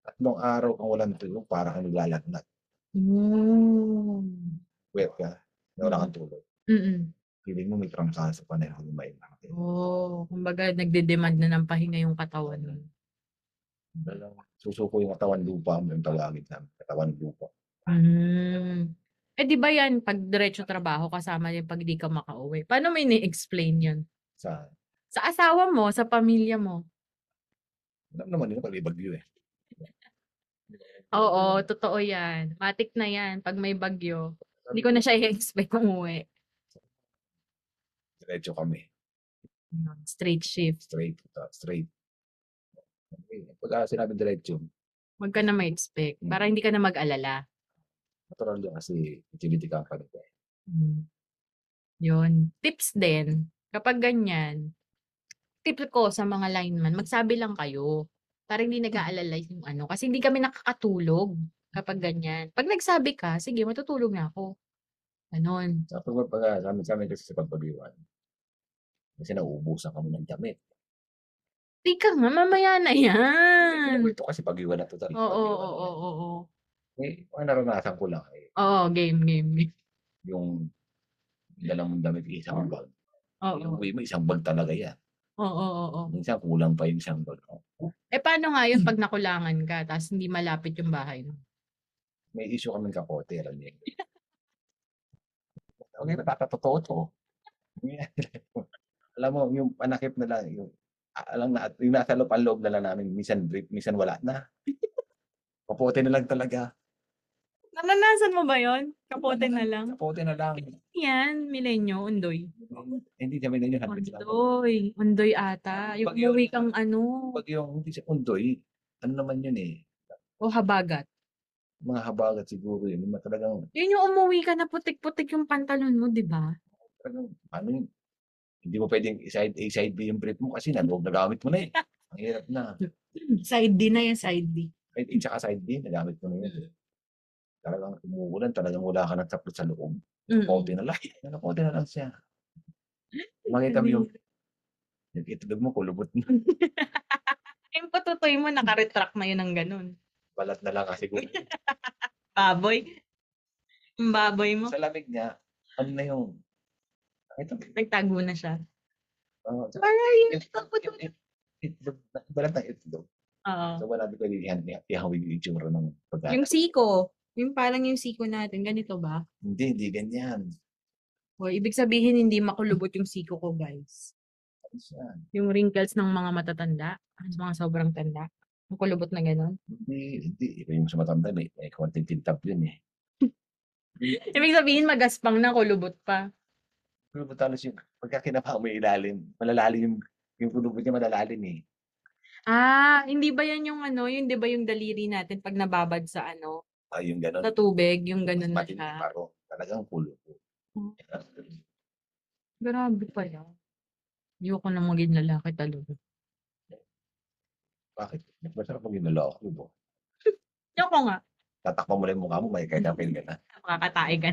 tatlong araw kang walang tulog, parang kang naglalagnat. Mm. Wet ka, na wala kang tulog. Mm-mm. Feeling mo may trangkaso pa na yung may bakit. Oh, kumbaga nagde-demand na ng pahinga yung katawan. mo. Susuko yung katawan lupa, yung tawagin namin, katawan lupa. Mm. Eh di ba yan, pag diretso trabaho, kasama yung pag di ka makauwi. Paano mo ini-explain yun? Sa, Sa asawa mo, sa pamilya mo? alam naman nila may bagyo eh. Oo, totoo yan. Matik na yan. Pag may bagyo, hindi ko na siya i-expect umuwi. Diretso kami. Straight shift. Straight, uh, straight. Okay. Pag sinabi diretso, Huwag ka na ma-expect. Para hindi ka na mag-alala. natural yun kasi utility company ko. eh. Mm. Yun. Tips din, kapag ganyan, tip ko sa mga lineman, magsabi lang kayo. Para hindi nag-aalala yung ano. Kasi hindi kami nakakatulog kapag ganyan. Pag nagsabi ka, sige, matutulog na ako. Ganon. Sa pag pag sa amin, sa amin kasi sa pagbabiwan, kasi nauubusan kami ng damit. Tika nga, mamaya na yan. Ito kasi pag-iwan na total. Oo, oo, oo, oo, oo. Eh, mga naranasan ko lang eh, Oo, game, game, game. yung dalang mong damit isang bag. Yung Oo, uwi mo, isang bag talaga yan. Oo, oo, oo. Minsan kulang pa yung isang bag. Eh, paano nga yun pag nakulangan ka, tapos hindi malapit yung bahay mo? May issue kami kakote, alam niyo. Okay, natatotoo to. alam mo, yung panakip na lang, yung alam na, yung nasa loob, ang loob na lang namin, minsan drip, minsan wala na. Kapote na lang talaga. Na, na, Naranasan mo ba yon? Kapote na lang. Kapote na lang. Yan, milenyo, undoy. Hindi na hundred lang. Undoy. Undoy ata. Yung Pag yun- umuwi kang ano. Pag yung hindi siya undoy, ano naman yun eh. O habagat. Mga habagat siguro yun. Yung talagang, Yun yung umuwi ka na putik-putik yung pantalon mo, di ba? talagang, ano yun. Hindi mo pwedeng side A, side B yung brief mo kasi naloob nagamit mo na eh. Ang hirap na. Side D na yan, side D. Side A tsaka side B, nagamit mo na yun. Talagang umuulan, talagang wala ka ng saplot sa loob. Mm. Kote na lang. Ano, kote na lang siya. Makita mo yung, yung itlog mo, kulubot na. Yung patutoy mo, nakaretract na yun ng ganun. Balat na lang kasi. Baboy. Yung baboy mo. sa lamig niya, ano na yung, ito, Nagtago na siya. uh, Aray, itlog, balat ng itlog. Oo. So wala di pwede ihan- ihawig yung itsura ng pagkain. Yung siko. Yung parang yung siko natin. Ganito ba? Hindi, hindi ganyan. O, ibig sabihin, hindi makulubot yung siko ko, guys. Ano siya? Yung wrinkles ng mga matatanda. Mga sobrang tanda. Makulubot na gano'n. Hindi, hindi. Iba yung sa matanda, may, may konting tintab yun eh. Ibig sabihin, magaspang na, kulubot pa. Pero talos yung, pagka kinapa mo ilalim, malalalim yung, yung kulubot niya malalalim eh. Ah, hindi ba yan yung ano, yun di ba yung daliri natin pag nababad sa ano, Ah, yung gano'n. sa tubig, yung ganun na matinik siya. paro. Talagang kulubot. Hmm. Grabe pa yan. Ayoko na maging lalaki talaga. Bakit? Masarap pag ginalaw ako. Bo. Ayoko nga. Tatakpan mo lang yung mukha mo, may kaya kapil ka na. Makakatae ka.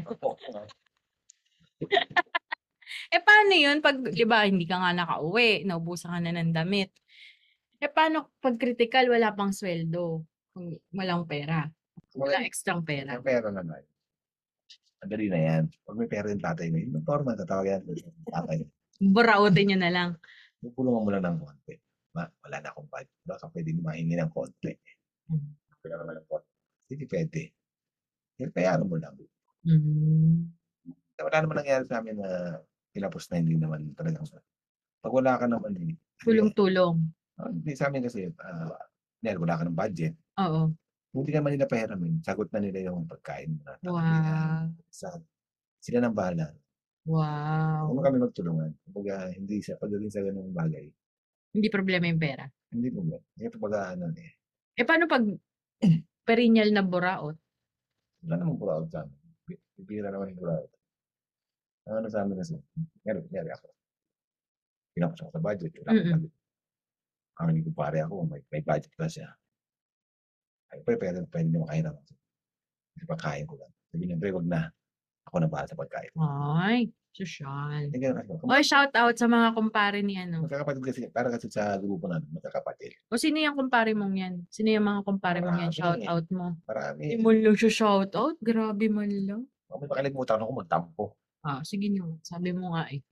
Eh, paano yun pag, di ba, hindi ka nga nakauwi, naubusan ka na ng damit. Eh, paano pag critical, wala pang sweldo? Kung walang pera. Wala extrang pera. May pera naman. Madali na yan. Pag may pera yung tatay mo, yung normal, tatawag yan. Tatay. Burautin nyo na lang. Pupulungan mo lang ng konti. Ma, wala na akong budget. Baka pwede mahingi ng konti. Mm. Kaya naman ng konti. Hindi pwede. Kaya bayaran mo lang. Mm. Wala naman nangyari sa amin na kinapos na hindi naman talagang pag wala ka naman eh. Tulong-tulong. Ah, Hindi sa amin kasi, uh, wala ka ng budget. Oo. Hindi ka man nila pahiramin. Sagot na nila yung pagkain na. Wow. Sa, sila nang bahala. Wow. Kung kami magtulungan. Kumbaga, hindi sa pagdating sa ganung bagay. Hindi problema yung pera. Hindi ba? Ito pag ano eh. Eh, paano pag perennial na buraot? Wala namang buraot sa amin. Bi- Bibira naman yung buraot. Ang ano sa amin kasi, meron, meron ako. Pinapos ako sa budget. Wala akong Mm-mm. budget. Ang hindi ko pare ako, may, may budget pa siya. Ay, pwede, pwede, pwede naman kayo naman. Kasi pagkain ko lang. Sabi niya, pre, wag na. Ako na bahala sa pagkain. Ay, social. Ganun ako. Oy, shout out sa mga kumpare ni ano. Magkakapatid kasi, para kasi sa grupo namin, magkakapatid. O sino yung kumpare mong yan? Sino yung mga kumpare mong yan? Marami. Shout out mo. Marami. Hindi mo lang siya shout out. Grabe man lang. Kung may makalimutan ako magtampo. Ah, sige nyo. Sabi mo nga eh.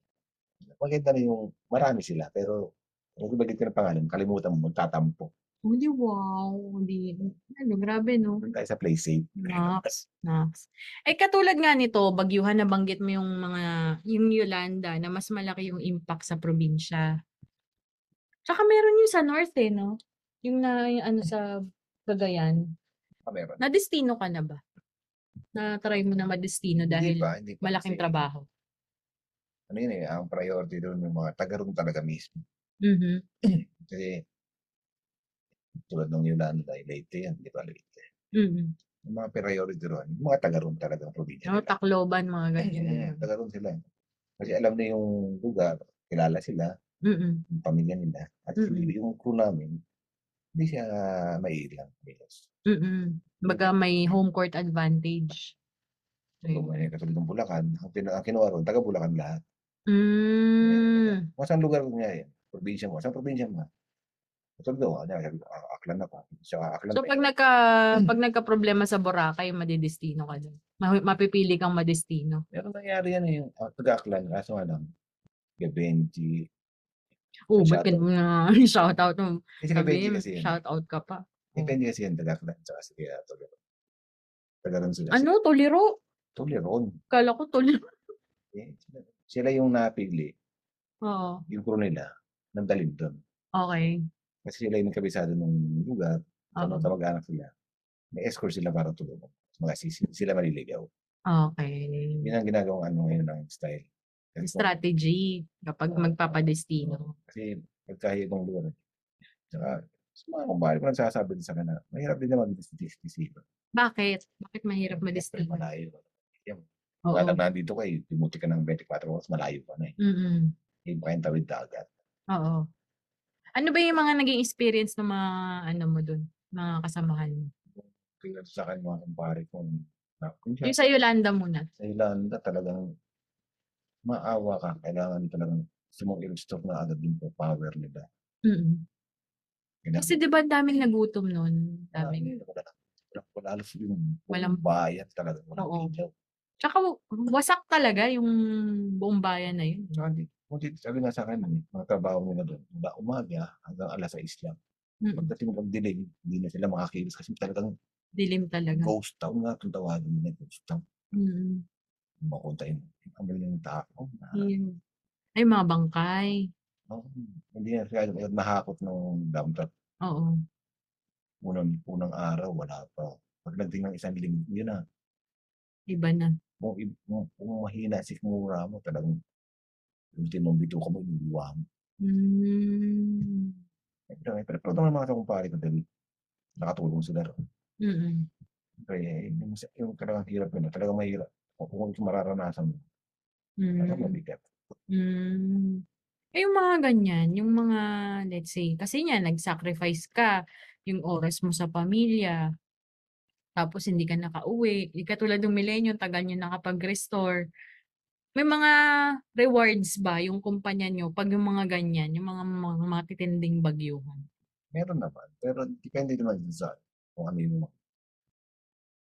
Maganda na yung, marami sila, pero kung ibagit ko ng pangalan, kalimutan mo, magtatampo. Di wow. Di, ano, grabe no. Doon tayo sa play safe. Nax, nax. Eh, katulad nga nito, bagyuhan, nabanggit mo yung mga, yung Yolanda, na mas malaki yung impact sa probinsya. Tsaka meron yung sa north eh, no? Yung na, yung ano sa Cagayan. Ah, meron. Na-destino ka na ba? Na-try mo na ma-destino Hindi dahil pa, hindi pa malaking kasi trabaho. Ano yun eh, ang priority doon yung mga taga talaga mismo. Mhm. Kasi tulad ng Yolanda, ay Leyte yan, di ba Leyte? Mhm. Yung mga priority yung mga taga roon talaga ang probinsya No, nila. Tacloban, mga ganyan. Eh, taga roon sila. Kasi alam na yung lugar, kilala sila, Mhm. yung pamilya nila. At Mm. hindi- yung crew namin, hindi siya maiilang. Bilos. Mhm. Baga may home court advantage. So, may katulad ng Bulacan, ang, pina- ang kinuha roon, taga Bulacan lahat. Mm. Kung saan lugar niya yan, probinsya mo, saan probinsya mo? Daw, ano, ah, Aklan ako. Sa Aklan So pa pag yun. nagka pag nagka-problema sa Boracay, madidestino ka. Ma- mapipili kang madestino. Meron nangyari yan eh, yung uh, taga-Aklan, kaso nga lang, Gabenji. Oh, Shout ba't ka na shout out mo? Kasi Gabenji Sabi, kasi yan. shout out ka pa. Depende kasi yan, taga-Aklan, tsaka si Kaya Toledo. Taga-Ron sila. Ano, Toliro? Toleron. Kala ko Toliro. Eh, sila- sila yung napili, Oo. yung crew nila, nagdalhin doon. Okay. Kasi sila yung kabisado ng lugar, Oo. ano, kamag-anak sila. May escort sila para tulungan. mga sisi, sila maliligaw. Okay. Yun ang ginagawang ano ngayon ng style. Kasi kung- Strategy kapag magpapadestino. Kasi pagka ibang lugar. Tsaka, sa mga kumpare ko nagsasabi din sa kanila, mahirap din naman disisipa. Bakit? Bakit mahirap madestino? Malayo. Oo. Kaya lang nandito kayo, timuti ka ng 24 oras, malayo ka na eh. Mm-mm. Hindi pa kayong tawid dagat. Oo. Ano ba yung mga naging experience ng mga ano mo dun? Mga kasamahan mo? Kaya sa akin mga kumpare ko, na, kung siya, Yung sa Yolanda muna. sa Ilanda talagang maawa ka. Kailangan talagang i-restore na agad yung power nila. Mm. Kailangan, Kasi 'di ba ang daming nagutom nun? Daming. wala, wala, wala, halos yung Walang- walang bayan talaga. Walang Oo. ilaw. Tsaka wasak talaga yung buong bayan na yun. Tsaka di, kung di, sabi nga sa akin, mga trabaho nila doon, mula umaga hanggang alas 6 lang. Mm. Pagdating mo pag-dilim, hindi na sila makakilos kasi talagang Dilim talaga. ghost town nga itong tawagin nila, ghost town. Mm. Makunta yun. Ang galing ng tao. Na, Yun. Ay, mga bangkay. oh, hindi na sila mahakot ng dump truck. Oo. Unang, unang araw, wala pa. Pagdating ng isang linggo, yun na. Iba na. Kung, i- kung, kung mahina si mura mo, talagang ultimo bito ka mo, iniiwa mo. Mm. Pero, pero, pero naman mga kumpare ko dahil nakatulong sila ron. Mm. Kaya yung, yung talagang hirap yun, talagang mahirap. Kung kung mararanasan mo, talagang Mm. mabigat. Mm. Eh, yung mga ganyan, yung mga, let's say, kasi nga, nag-sacrifice ka, yung oras mo sa pamilya, tapos hindi ka nakauwi, di katulad ng millennium, tagal nyo nakapag-restore. May mga rewards ba yung kumpanya nyo pag yung mga ganyan, yung mga, mga, mga titinding bagyuhan? Meron naman. Pero depende naman din sa kung ano yung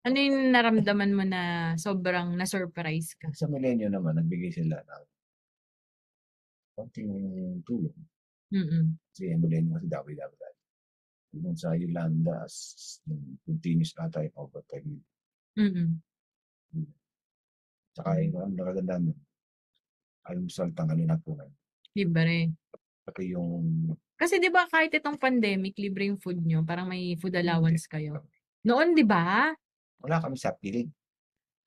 Ano yung naramdaman mo na sobrang na-surprise ka? Sa milenyo naman, nagbigay sila ng konting tulong. Mm-mm. Kasi yung milenyo kasi dawi-dawi tayo. Yung sa Yolanda, s- yung continuous ata yung overtime. Mm-mm. Tsaka yung ang nakaganda nun, ano na po Libre. Pati yung Kasi 'di ba kahit itong pandemic, libre yung food nyo, parang may food allowance kayo. Noon 'di ba? wala kami sa piling.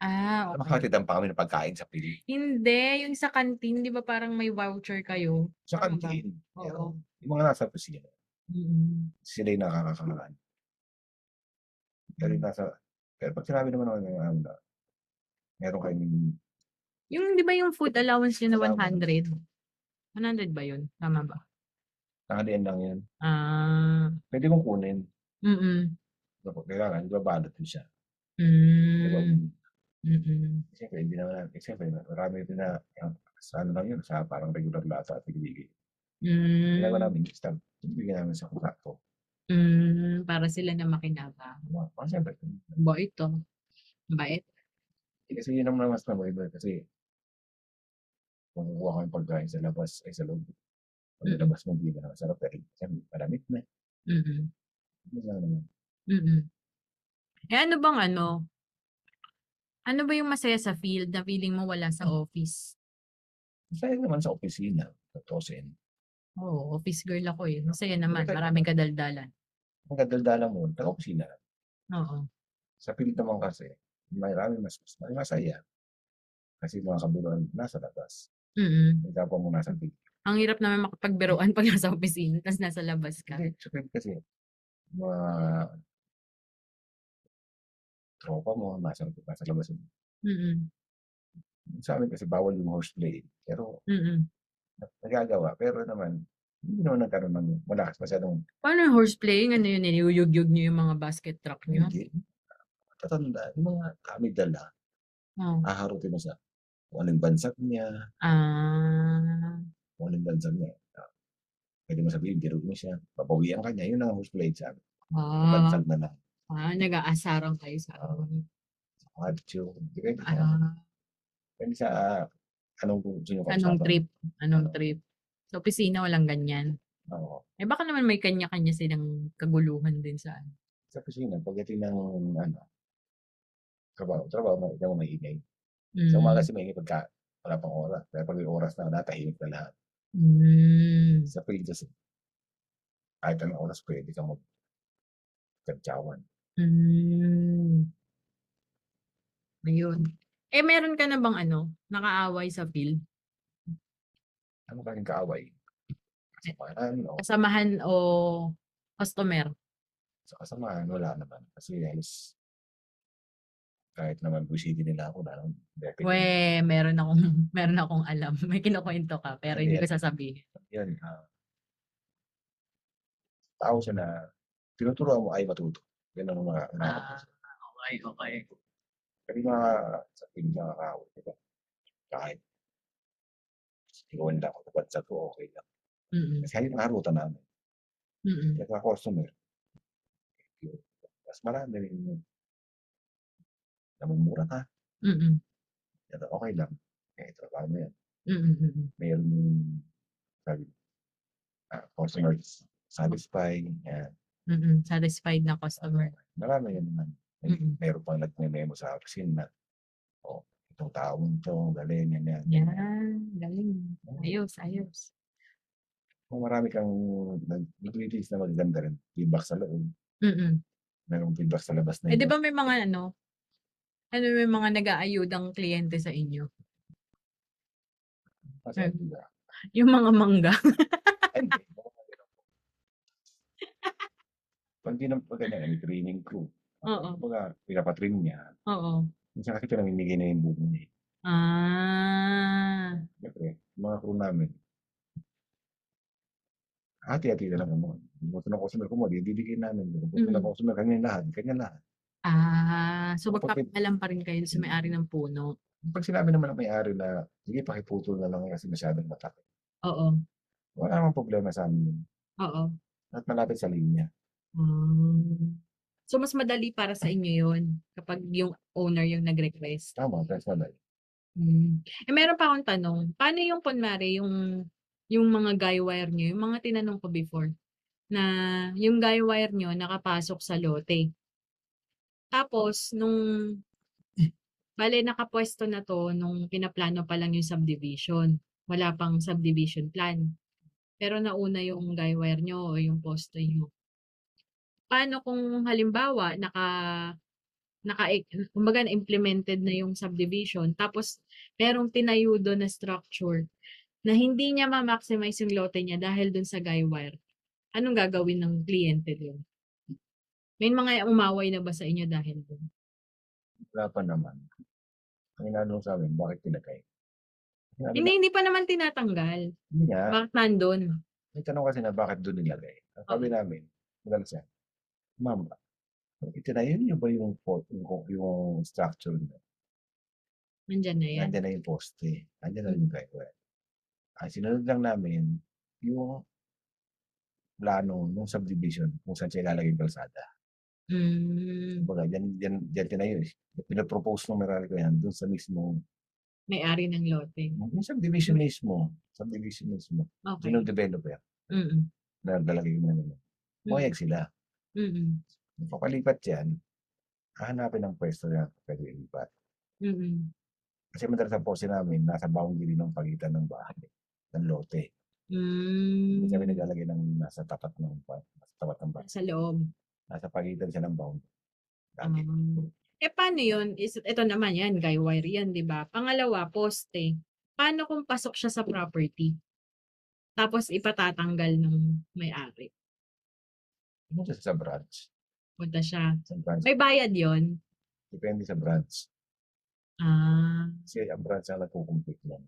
Ah, okay. Makatidan pa kami ng pagkain sa piling. Hindi, yung sa canteen, 'di ba parang may voucher kayo? Sa Tama ba? kantin. Oo. Pero yung mga nasa kusina, Mm. sila yung nakakakaan. Pero yung nasa, pero pag sinabi naman ako ng ano, meron kayong Yung 'di ba yung food allowance nyo na Allowance. 100? 100 ba yun? Tama ba? nakalian lang yan. Ah, Pwede mong kunin. mm. Kailangan, ibabalot din siya. Diba? Mm. Mm. Siyempre, hindi naman, eh, siyempre, marami din na, yung, sa ano lang yun, sa parang regular lata at ibigay. Ginagawa Mm. namin, start, ibigay namin sa kontrakto. Mm. Para sila na makinabang. Mga siyempre, Bait to. Bait. Eh, kasi yun naman ang mas mabuhay kasi, kung kukuha kami pagkain sa labas, ay sa loob. Pag Mm. labas mo, hindi na masarap, pero siyempre, malamit na. Mm. Ano na naman. Mm. Eh ano bang ano? Ano ba yung masaya sa field na feeling mo wala sa office? Masaya naman sa opisina, tutusin. Oo, office girl ako eh. Masaya naman, maraming kadaldalan. Ang kadaldala mo, taga-opisina. Oo. Sa field naman kasi, marami mas, mas masaya. Kasi mga kabiruan nasa labas. Mm. May kapwa mo nasa field. Ang hirap naman makapagbiruan pag nasa opisina, tapos nasa labas ka. Hindi, sa field kasi, mga tropa mo, nasa, nasa labas. Mm. Sa amin kasi bawal yung horseplay. Pero Mm. nagagawa. Pero naman, hindi naman nagkaroon ng malakas masyadong Paano yung horseplaying? Ano yun? Niliyug-yug nyo yung mga basket truck nyo? hindi. Tatanda, yung mga kami dala, Oh. haharutin mo sa kung anong bansag niya, Ah. kung anong bansag niya. Ah, Pwede mo sabihin, birog mo siya, babawian ka niya, yun ang horseplay sa amin. Ah. Bansag na lang. Ah, nag-aasarang kayo sa Oo. ano. Attitude. Depende sa, Ah, depende sa ah, anong gusto nyo anong kausapan. trip? Anong Oo. trip? Sa opisina walang ganyan. Oo. Eh baka naman may kanya-kanya silang kaguluhan din sa ano. Sa kusina, pagdating ng ano, trabaho, trabaho, may, may ingay. Mm. Sa umaga kasi may ingay pagka wala pang oras. Pero pag may oras na, natahimik na lahat. Mm. Sa field kasi, kahit anong oras pwede ka mag kantsawan. Mm. Ayun. Eh, meron ka na bang ano, nakaaway sa field? Ano kaming kaaway? Kasamahan o Kasamahan o customer? sa kasamahan, wala naman. Kasi halos kahit naman busy nila ako na definitely. We, meron akong, meron akong alam. May kinukwento ka, pero hindi ko sasabihin. Yan. ah tao siya na tinuturuan mo ay matuto. Yan ang mga Ah, okay, okay. Kasi mga sa piling mga kaaway, di ba? Kahit iwan lang ako, sa to, okay lang. Mm-mm. Kasi kahit nakaruta namin, Mm-mm. Kaya mga customer, mas marami rin yun. Namumura ka, Mm-mm. yan, okay lang. Eh, trabaho mo yan. Mm-mm. Mm-mm. Mayroon yung sabi, ah, customers satisfied, yan. Mm-mm. Satisfied na customer. Marami yan naman. May, Mm-mm. meron pang nagme-memo sa opisina na, oh, itong taong to, galing, yan, yan. Yan, galing. Ayos, ayos. Kung marami kang nag-release na magaganda rin, feedback sa loob, Mm-mm. merong feedback sa labas na Eh, di iba. ba may mga ano, ano may mga nag-aayudang kliyente sa inyo? Kasi, Mm. Yung mga mangga. Ay, hindi. Pag di naman pag ganyan, may training crew. Oo. Baga, pinapatrain niya. Oo. Minsan kasi pinamimigay na yung buong niya. Ah. Siyempre, yung mga crew namin, hati-hati na lang mo. Yung gusto ng customer ko mo, bibigay namin. Yung ng Mm. customer, kanya lahat, kanya lahat. Ah, so Kapag- magpapaalam pa rin kayo sa may-ari ng puno. Pag sinabi naman ng may-ari na, sige, pakiputol na lang kasi masyadong matake. Oo. Wala namang problema sa amin. yun. Oo. At malapit sa linya. Ah. So mas madali para sa inyo 'yon kapag yung owner yung nag-request. Tama, personal. Hmm. Eh meron pa akong tanong. Paano yung kunwari yung yung mga guy wire niyo, yung mga tinanong ko before na yung guy wire niyo nakapasok sa lote. Tapos nung bale nakapwesto na 'to nung pinaplano pa lang yung subdivision. Wala pang subdivision plan. Pero nauna yung guy wire niyo o yung poste niyo. Paano kung halimbawa naka naka kumbaga na-implemented na yung subdivision tapos merong tinayo doon na structure na hindi niya ma-maximize yung lote niya dahil dun sa guy wire. Anong gagawin ng kliyente doon? May mga umaway na ba sa inyo dahil doon? Wala pa naman. Ang inanong sa amin, bakit? Sinabi Hindi, na, hindi pa naman tinatanggal. hindi nga. Bakit nandun? May tanong kasi na bakit doon nilagay. Ang sabi namin, madalas yan, Ma'am, itinayo niyo ba yung, po- yung, yung structure niyo? Nandyan na yan. Nandiyan na yung poste. Nandiyan na yung driveway. Ang sinunod lang namin, yung plano ng subdivision kung saan siya ilalagay yung kalsada. Mm, Kumbaga, dyan, dyan, dyan tinayo eh. Pinapropose ng Meralco yan doon sa mismo, may-ari ng lote. yung subdivision mismo, subdivision mismo, Okay. sinong developer Mm-mm. na lalagay mo namin. Mayag sila. Mm-mm. Kung papalipat yan, hahanapin ng pwesto na pwede ilipat. Mm-mm. Kasi madalas ang poste namin, nasa boundary ng pagitan ng bahay, ng lote. Mm, Hindi kami naglalagay ng nasa tapat ng ba- nasa tapat ng bahay. sa loob. Nasa pagitan siya ng boundary. Ah. Lagi. Eh, paano yun? Is, ito naman yan, guy wire yan, di ba? Pangalawa, poste. Paano kung pasok siya sa property? Tapos ipatatanggal ng may-ari. Punta siya sa branch. Punta siya. Sa branch. May bayad yon Depende sa branch. Ah. Kasi ang branch ang nagkukumpit lang.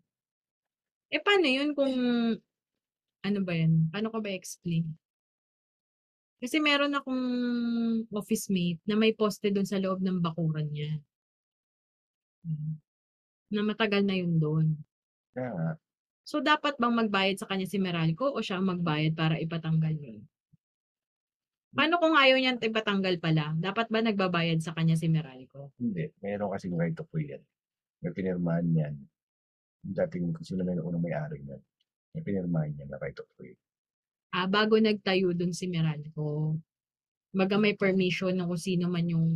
Eh, paano yun kung, ano ba yan? Paano ko ba explain? Kasi meron akong office mate na may poste doon sa loob ng bakuran niya. Mm. Na matagal na yun doon. Nga, So, dapat bang magbayad sa kanya si Meralco o siya ang magbayad para ipatanggal yun? Paano kung ayaw niyan ipatanggal pala? Dapat ba nagbabayad sa kanya si Meralco? hindi. Meron kasing right of way yan. May pinirmahan yan. Yung dating kung sino may unang may-ari yan. May pinirmahan yan na right of way. Ah, bago nagtayo dun si Meralco, baga may permission ng kung sino man yung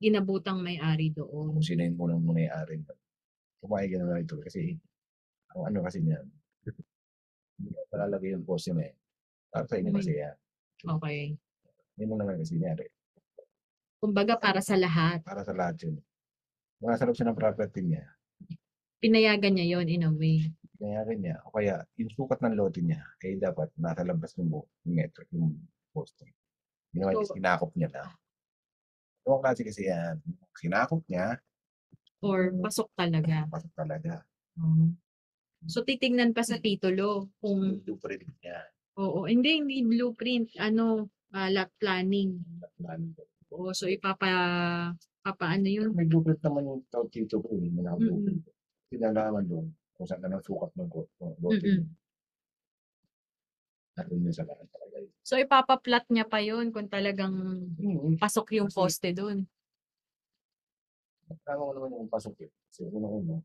inabutang may-ari doon. Kung sino yung unang may-ari. Kumain ka na right of way. Kasi, ang ano kasi niyan, palalagay yung poste mo eh. Para sa inyo kasi yan. Okay. Hindi mo naman kasi nangyari. Kumbaga para sa lahat. Para sa lahat yun. nasa loob siya ng property niya, Pinayagan niya yon in a way. Kaya niya, o kaya yung sukat ng lote niya, eh dapat nasa labas ng bu- yung metro, yung poste. Hindi naman So- sinakop niya lang. So, ang klase kasi yan, sinakop niya, Or pasok talaga. pasok talaga. Oo. So, titignan pa sa titulo kung, Yung blueprint niya. oo, hindi, hindi blueprint, ano, ah, lot planning. Plan. Oo, so ipapa, papa, ano yun? May blueprint naman yung tawag dito ko, yung mga blueprint. Pinalaman doon saan ka nang sukat ng ko- ng Mm-mm. niya. At yun sa lahat talaga. yun. So, ipapa-plot niya pa yun kung talagang Hmm, pasok yung Kasi- poste dun. Tama ko naman yung pasok eh. Kasi una-una,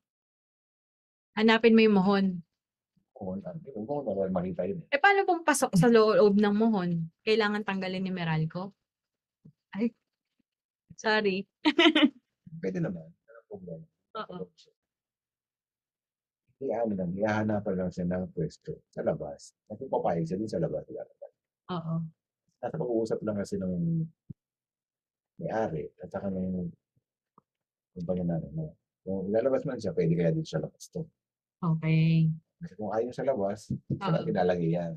Hanapin mo yung mohon. kung ano, kung ano, kung makita yun eh. Eh, paano kung pasok sa loob ng mohon? Kailangan tanggalin ni Meralco? Ay, sorry. Pwede naman. Walang problema. Oo. Iyaano lang, ihahanapan lang siya ng pwesto sa labas. At yung papayag siya din sa labas. ilalabas. Oo. At pag-uusap lang kasi ng may-ari at saka ng kumpanya namin. na Kung ilalabas man siya, pwede kaya dito sa labas to. Okay. Kasi kung ayaw sa labas, sa Oo. natin ilalagay yan.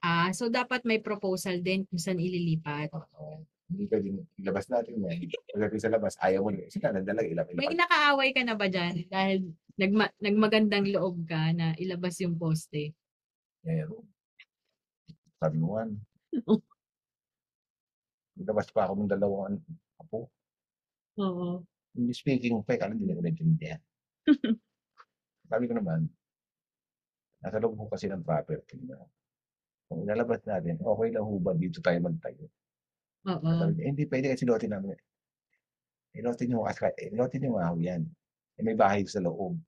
Ah, so dapat may proposal din kung saan ililipat. Oo. Hindi pwedeng ilabas natin yan. Pagdating sa labas, ayaw mo. Sige, nandalag, ilabas. May nakaaway ka na ba dyan? Dahil nagma- nagmagandang loob ka na ilabas yung poste. Meron. Sabi mo nga. Ilabas pa ako ng dalawang apo. Oo. Hindi speaking pa, kala hindi ko naintindihan. Sabi ko naman, nasa loob ko kasi ng property na kung ilalabas natin, okay lang ho ba dito tayo magtayo? Oo. Sabi niya, hindi pwede kasi lotin namin. Kasi, eh, lotin nyo nga yan. Eh, may bahay sa loob.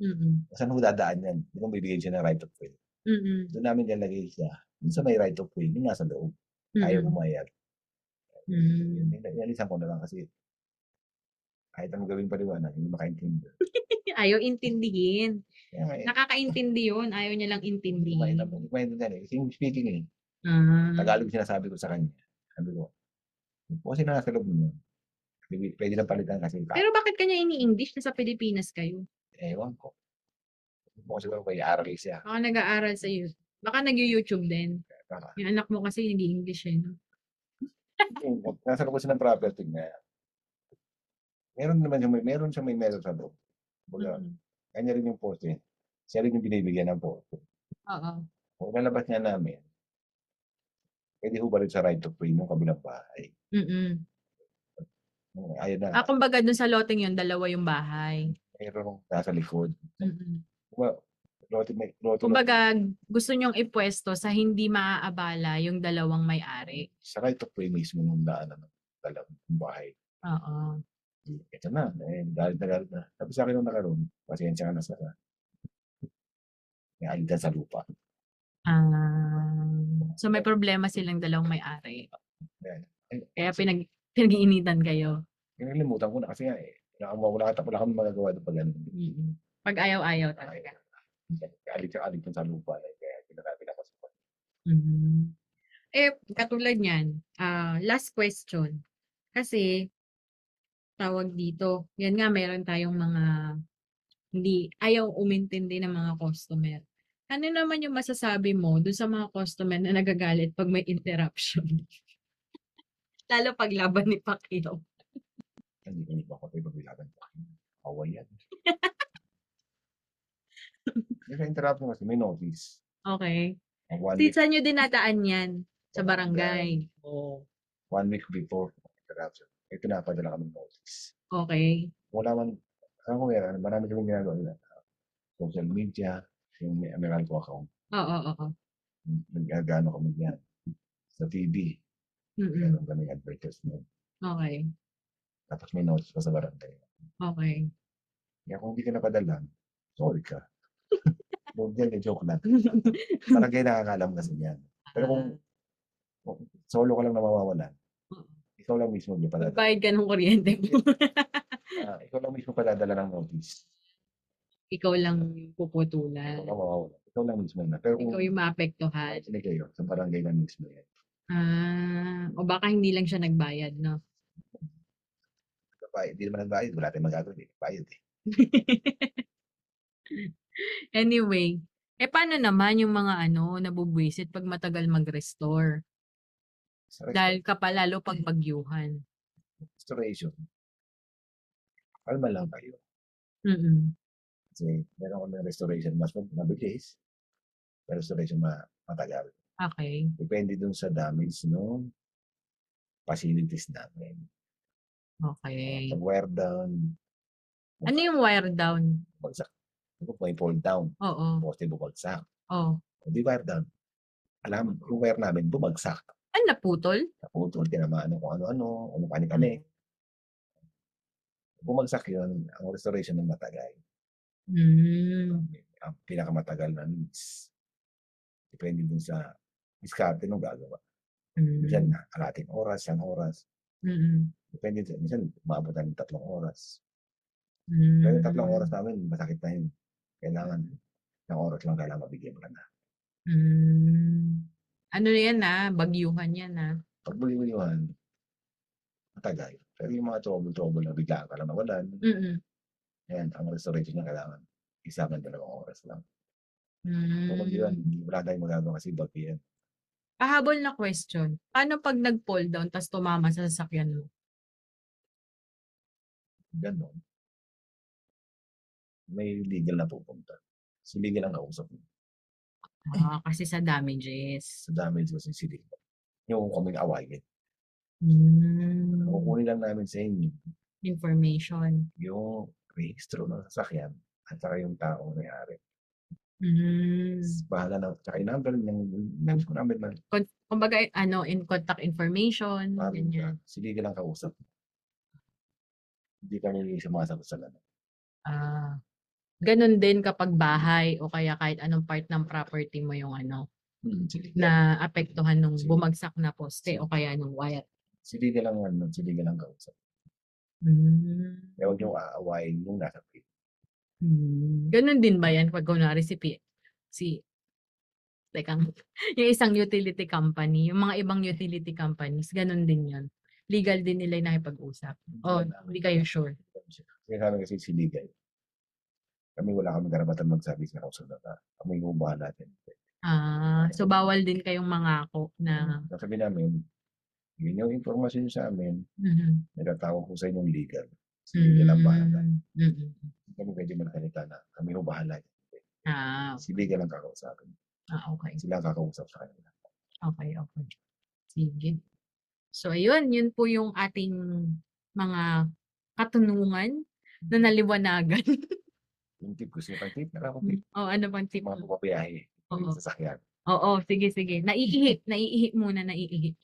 Mm-mm. Saan ho dadaan yan? Di ba bibigyan siya ng right of way? Mm-mm. Doon namin nilagay siya. Doon sa may right of way, yung nasa loob. Ayaw Mm-mm. umayag. Mm. Inalisan ko na lang kasi kahit anong gawing paliwanag, hindi makaintindi. Ayaw intindihin. Eh, Nakakaintindi yun. Ayaw niya lang kumain intindihin. na po. Kumain na eh. Kasi speaking eh. Ah. Tagalog sinasabi ko sa kanya. Sabi ko, kung kasi nasa loob mo, pwede, pwede lang palitan kasi ka, Pero bakit kanya ini-English? Nasa Pilipinas kayo. ewan ko. Kasi ko may aral siya. Baka nag-aaral sa YouTube. Baka nag-YouTube din. Kaya, Yung anak mo kasi nag-English eh. No? nasa loob kasi ng property niya. Meron naman siya, may, meron siya may meron sa loob. Baga, Mm. kanya rin yung poste. Siya rin yung binibigyan ng poste. Oo. Kung nalabas niya namin, pwede ho ba rin sa right of way ng kabilang bahay? Mm-mm. Ayun na, Ah, kumbaga dun sa loteng yun, dalawa yung bahay. meron nasa likod. Mm-mm. Well, lote, may, lote Kumbaga, gusto nyong ipwesto sa hindi maaabala yung dalawang may-ari. sa right of way mismo nung daanan ng dalawang bahay. Oo. Ito na, eh, dahil tagal na. Sabi sa akin nung nakaroon, pasensya ka na sa may alitan sa lupa. Ah, so may problema silang dalawang may-ari. Yan. Ay, Kaya pinag pinag-iinitan kayo. Kinalimutan ko na kasi nga eh. Wala, kang- wala, ka- wala kami magagawa doon pag ganun. Mm-mm. Pag ayaw-ayaw talaga. Alit ka alitan sa lupa. Eh, kaya kinarabi na kasi. Mhm. Eh, katulad niyan, ah, last question. Kasi, tawag dito, yan nga, meron tayong mga hindi, ayaw umintindi ng mga customer. Ano naman yung masasabi mo dun sa mga customer na nagagalit pag may interruption? Lalo pag laban ni Pacquiao. Hindi ko iba ko ito pagbilaban pa. Away yan. Kasi interrupt mo kasi may notice. Okay. One week, saan nyo dinadaan yan? Sa barangay. Oh, one week before interruption. May pinapadala kami notice. okay. wala man, ano ko meron, marami kami ginagawa nila. Social media, yung may Ameralco account, Oo, oo, oo. nagagano kami yan. Sa TV, Mm-mm. meron kami advertisement. Okay. Tapos may notice pa sa barangay. Okay. Kaya kung hindi ka napadala, sorry ka. Huwag yan, eh, joke lang. Barangay nakakalam kasi yan. Pero kung, kung solo ka lang na mawawalan, Oo. ikaw lang mismo yung padadala. Magbayad ka ng kuryente mo. Ah, ikaw lang mismo padadala ng notice. Ikaw lang yung Ikaw puputulan. lang mawawalan. Ikaw lang mismo na. Pero kung Ikaw yung maapektuhan. hindi kayo, sa barangay na mismo yan. Ah, o baka hindi lang siya nagbayad, no? bayad, hindi naman nagbayad, wala tayong magagawa, hindi bayad eh. Anyway, eh paano naman yung mga ano, nabubwisit pag matagal mag-restore? Sa Dahil ka pa lalo pag bagyuhan. restoration, kalma lang kayo. Mm. Kasi meron kami restoration mas mabilis, pero restoration ma matagal. Okay. Depende dun sa damage no facilities namin. Okay. Pag wear down, Ano yung wire down? bagsak. Kung may fall down, Oo. poste bumagsak. Oh. Hindi wire down. Alam, yung wire namin bumagsak. Ano naputol? Naputol, tinamaan kung ano-ano, ano panik-anik. Bumagsak yun, ang restoration ng matagal. Mm. Ang pinakamatagal na needs. Depende din sa diskarte nung gagawa. Mm. na kalating oras, isang oras. Mm. Depende sa, minsan, maabutan ng tatlong oras. Pero yung tatlong Mm. oras namin, masakit na yun. Kailangan, isang oras lang kailangan mabigyan mo na. Mm. Ano yan na? Bagyuhan yan na. Pag buliwiliwan, matagal. Pero yung mga trouble-trouble na bigla ka lang nawalan, Mm. yan, ang restoration niya kailangan isa ng dalawang oras lang. Mm. So, pag yun, wala tayong magagawa kasi bagyo yan. Pahabol na question. Paano pag nag-fall down tapos tumama sa sasakyan mo? Ganon. May legal na pupunta. Si legal ang kausap mo. Ah, kasi sa damages. Sa damage kasi si legal. Yung kaming awayin. Mm. Kukunin lang namin sa inyo Information. yung registro ng sasakyan at saka yung taong may-ari. Mm. Bahala na, tsaka yung number ng number ko number na Kon- Kumbaga, ano, in contact information, parang ganyan. si legal ang kausap. Hindi kami sumasagot sa lahat. Ah, ganun din kapag bahay o kaya kahit anong part ng property mo yung ano, Hmm, si legal. na apektuhan nung Sige. bumagsak na poste o kaya nung wire. Si legal ang ano, si legal ang kausap. Mm. Kaya huwag niyong aawayin yung nasa pit. Hmm, ganun din ba yan pag kunwari si P si teka, yung isang utility company, yung mga ibang utility companies, ganun din yun. Legal din nila yung nakipag-usap. Oh, hindi kayo sure. Kaya sabi kasi si legal. Kami wala kami karapatan magsabi sa kausap na na kami yung bahala natin. Ah, so bawal din kayong mangako na Sabi namin, yun yung informasyon sa amin, Mhm. nilatawag ko sa inyong legal. Si legal ang bahala. Mm. Hindi kami pwede magsalita na kami yung bahala. Ah, Si legal ang kakausapin. ah, okay. Sila ang kakausap sa kanila. Okay, okay. Sige. So, ayun, yun po yung ating mga katanungan na naliwanagan. Yung tip ko siya, pag tip, meron akong tip. oh, ano bang tip Mga mo? pumapiyahe. Oo. Sasakyan. Oo, sige, sige. Naiihi. Naiihi muna, naiihi.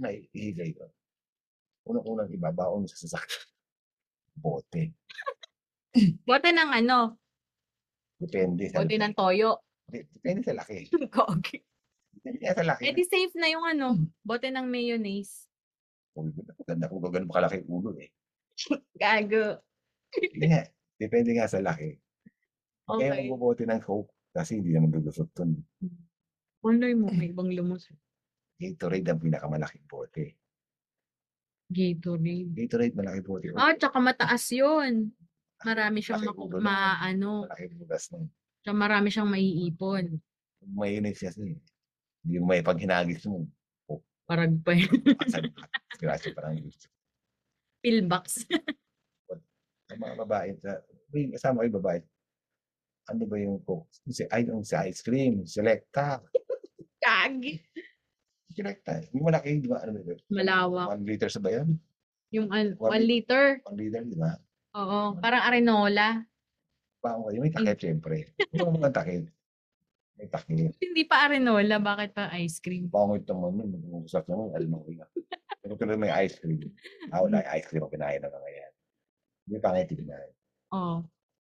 Naihigay ko. Unang-unang ibabaon sa sasakyan. Bote. Bote ng ano? Depende sa Bote ng toyo. Dep- Depende sa laki. Kogi. Depende sa laki. Eh di safe na yung ano, bote ng mayonnaise. Kung ganda kung gano'n kalaki yung ulo eh. Gago. Hindi nga. Depende nga sa laki. Kaya Okay. magbobote ng Coke kasi hindi naman gulusot dun. Wonder mo, may ibang lumos. Gatorade ang pinakamalaking bote. Gatorade. Gatorade malaki bote. Ah, tsaka mataas yun. Marami siyang maku- maano, Malaki bugas tsaka marami siyang maiipon. Mayonnaise kasi. Hindi mo may pag hinagis mo. Parag pa yun. Grasya parang Pillbox. sa mga babae. Sa, may kasama kayo babae. Ano ba yung Coke? Si, ay, yung sa ice cream. Selecta. Kagi. Selecta. Yung malaki, di ba? Ano ba yun? Malawak. One liter sa ba yan? Yung an- One one liter. One liter, di ba? Oo. Parang arenola. Paano kayo? May takip, syempre. Ano mga takip? May takip. Hindi pa arenola. Bakit pa ice cream? Pangit naman yun. Mag-uusap naman. Alam mo nga. Pero tuloy may ice cream. Ah, wala. Ice cream ang kinain na ngayon. Hindi pangit yung kinain. Oo.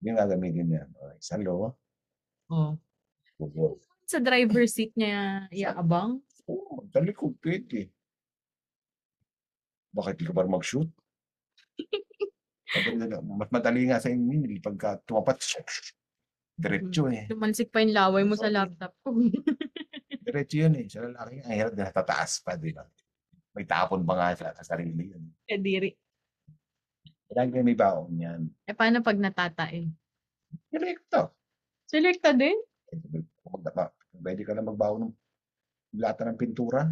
Yung gagamitin niya. Okay. Salo. Oh. Bugo. Sa driver seat niya iaabang. Oo. Dali ko. Pwede. Bakit di ka pa mag-shoot? Mas madali nga sa inyo yun, eh, pagka tumapat, diretso eh. Tumalsik pa yung laway mo sa laptop ko. Diretso yun eh. Sa lalaki, ang hirap na tataas pa, di ba? May tapon pa nga sa, sa sarili yun. Kadiri. Lagi kayo may baon yan. Eh, paano pag natatae? Direkto. Selecta din? Pwede ka na magbaon ng lata ng pintura.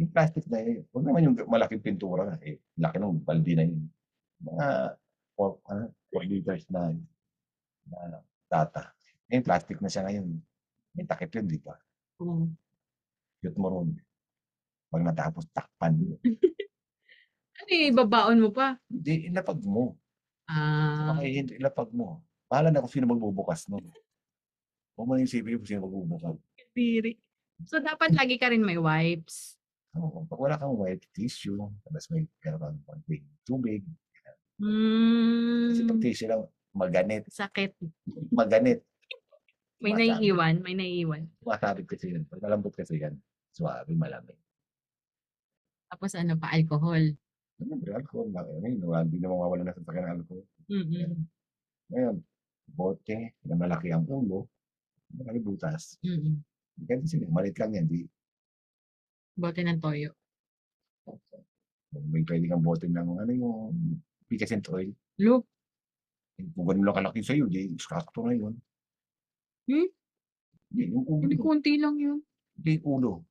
Yung plastic na yun. Huwag naman yung malaking pintura. Eh, laki ng baldi na yun. Mga 4 4 liters na, na data. Eh, plastic na siya ngayon. May takip yun, di ba? Oo. Cute mo ron. Pag natapos, takpan mo. Ano yung ibabaon mo pa? Hindi, ilapag mo. Ah, Okay, hindi, ilapag mo. Bahala na kung sino magbubukas nun. Huwag mo yung isipin kung sino magbubukas. diri. So, dapat lagi ka rin may wipes. Oo, pag wala kang wet tissue, tapos may meron kang konting tubig. Kasi pag Hmm, tissue lang, maganit. sakit. Maganit. May Masabi. naiiwan, may naiiwan. Masabit kasi. Pag malambot kasi yan, suwabe, malamig. Tapos ano pa, alcohol. Siyempre, alcohol. Ngayon, hindi na mawawala na sa sakyan ng alcohol. Mm-mm. Ngayon, bote, na malaki ang ulo, malaki butas. Mm-mm. Kasi sila, malit lang yan. Di, Bote ng toyo. may pwede kang bote ng ano yung pickles oil. Look, Kung ganun lang kalaki sa'yo, di, sakto na yun. Hmm? Hindi, yung ulo. hindi konti lang yun. Hindi, ulo.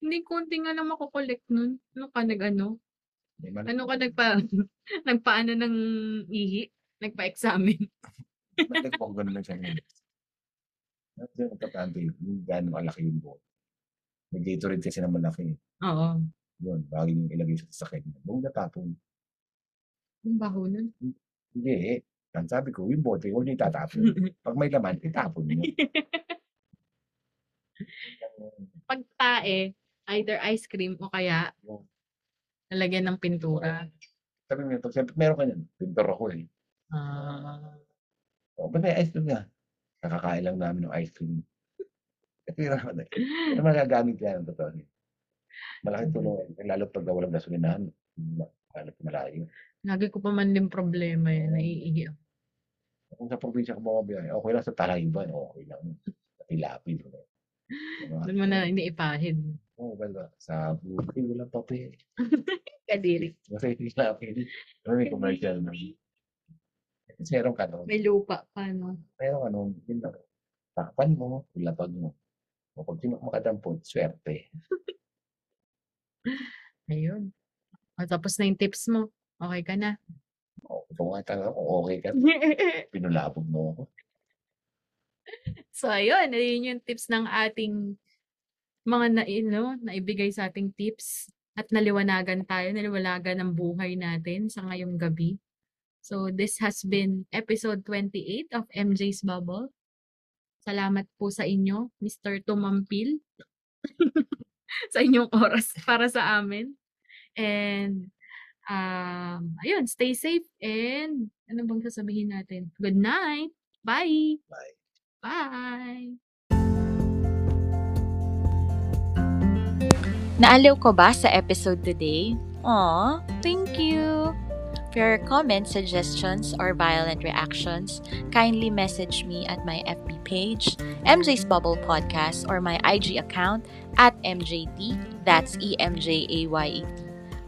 Hindi konti nga lang makukolekt nun. Ano ka nag-ano? Malaki. Ano ka nagpa, nagpaano ng ihi? Nagpa-examine. Bakit po ganun lang siya ngayon? Kasi importante, yung gano'ng kalaki yung bote. May Gatorade kasi na malaki. Oo. Yun, bagay yung ilagay sa sakit. Huwag natapon. Yung baho nun. Hindi. Ang sabi ko, yung bote, huwag niyo itatapon. Pag may laman, itapon niyo. Pag tae, either ice cream o kaya lalagyan ng pintura. Sabi mo, pag siyempre, meron ka yan. Pintor ako eh. Ah. O, ba't may ice cream nga? Kakakain lang namin ng ice cream. Kasi naman eh. Ano magagamit yan? Totoo. Malaking tulong. eh. Lalo pag walang gasolinahan. Lalo malayo. Lagi ko pa man din problema yan. Naiihi ako. Kung sa probinsya ka bumabiyahe, okay lang sa Talaiban, okay lang. Sa Pilapid. Doon mo na iniipahid. Oo, oh, well, sa buti, walang papel. Kadiri. Kasi hindi Pilapid. Ano may commercial na. Kasi meron ka no? May lupa pa, no? Meron ka no? Yun lang. Takpan mo, ilapag mo. O pag di makadampot, swerte. Ayun. O, tapos na yung tips mo. Okay ka na. O, kung nga talaga, kung okay ka, pinulabog mo ako. so, ayun. Ayun yung tips ng ating mga na, you know, naibigay sa ating tips. At naliwanagan tayo, naliwanagan ng buhay natin sa ngayong gabi. So, this has been episode 28 of MJ's Bubble. Salamat po sa inyo, Mr. Tumampil, sa inyong oras para sa amin. And, um, ayun, stay safe and ano bang sasabihin natin? Good night! Bye! Bye. Bye! Naaliw ko ba sa episode today? Aw, thank you! For your comments, suggestions, or violent reactions, kindly message me at my FB page, MJ's Bubble Podcast, or my IG account at MJT, that's E E-M-J-A-Y-E-T.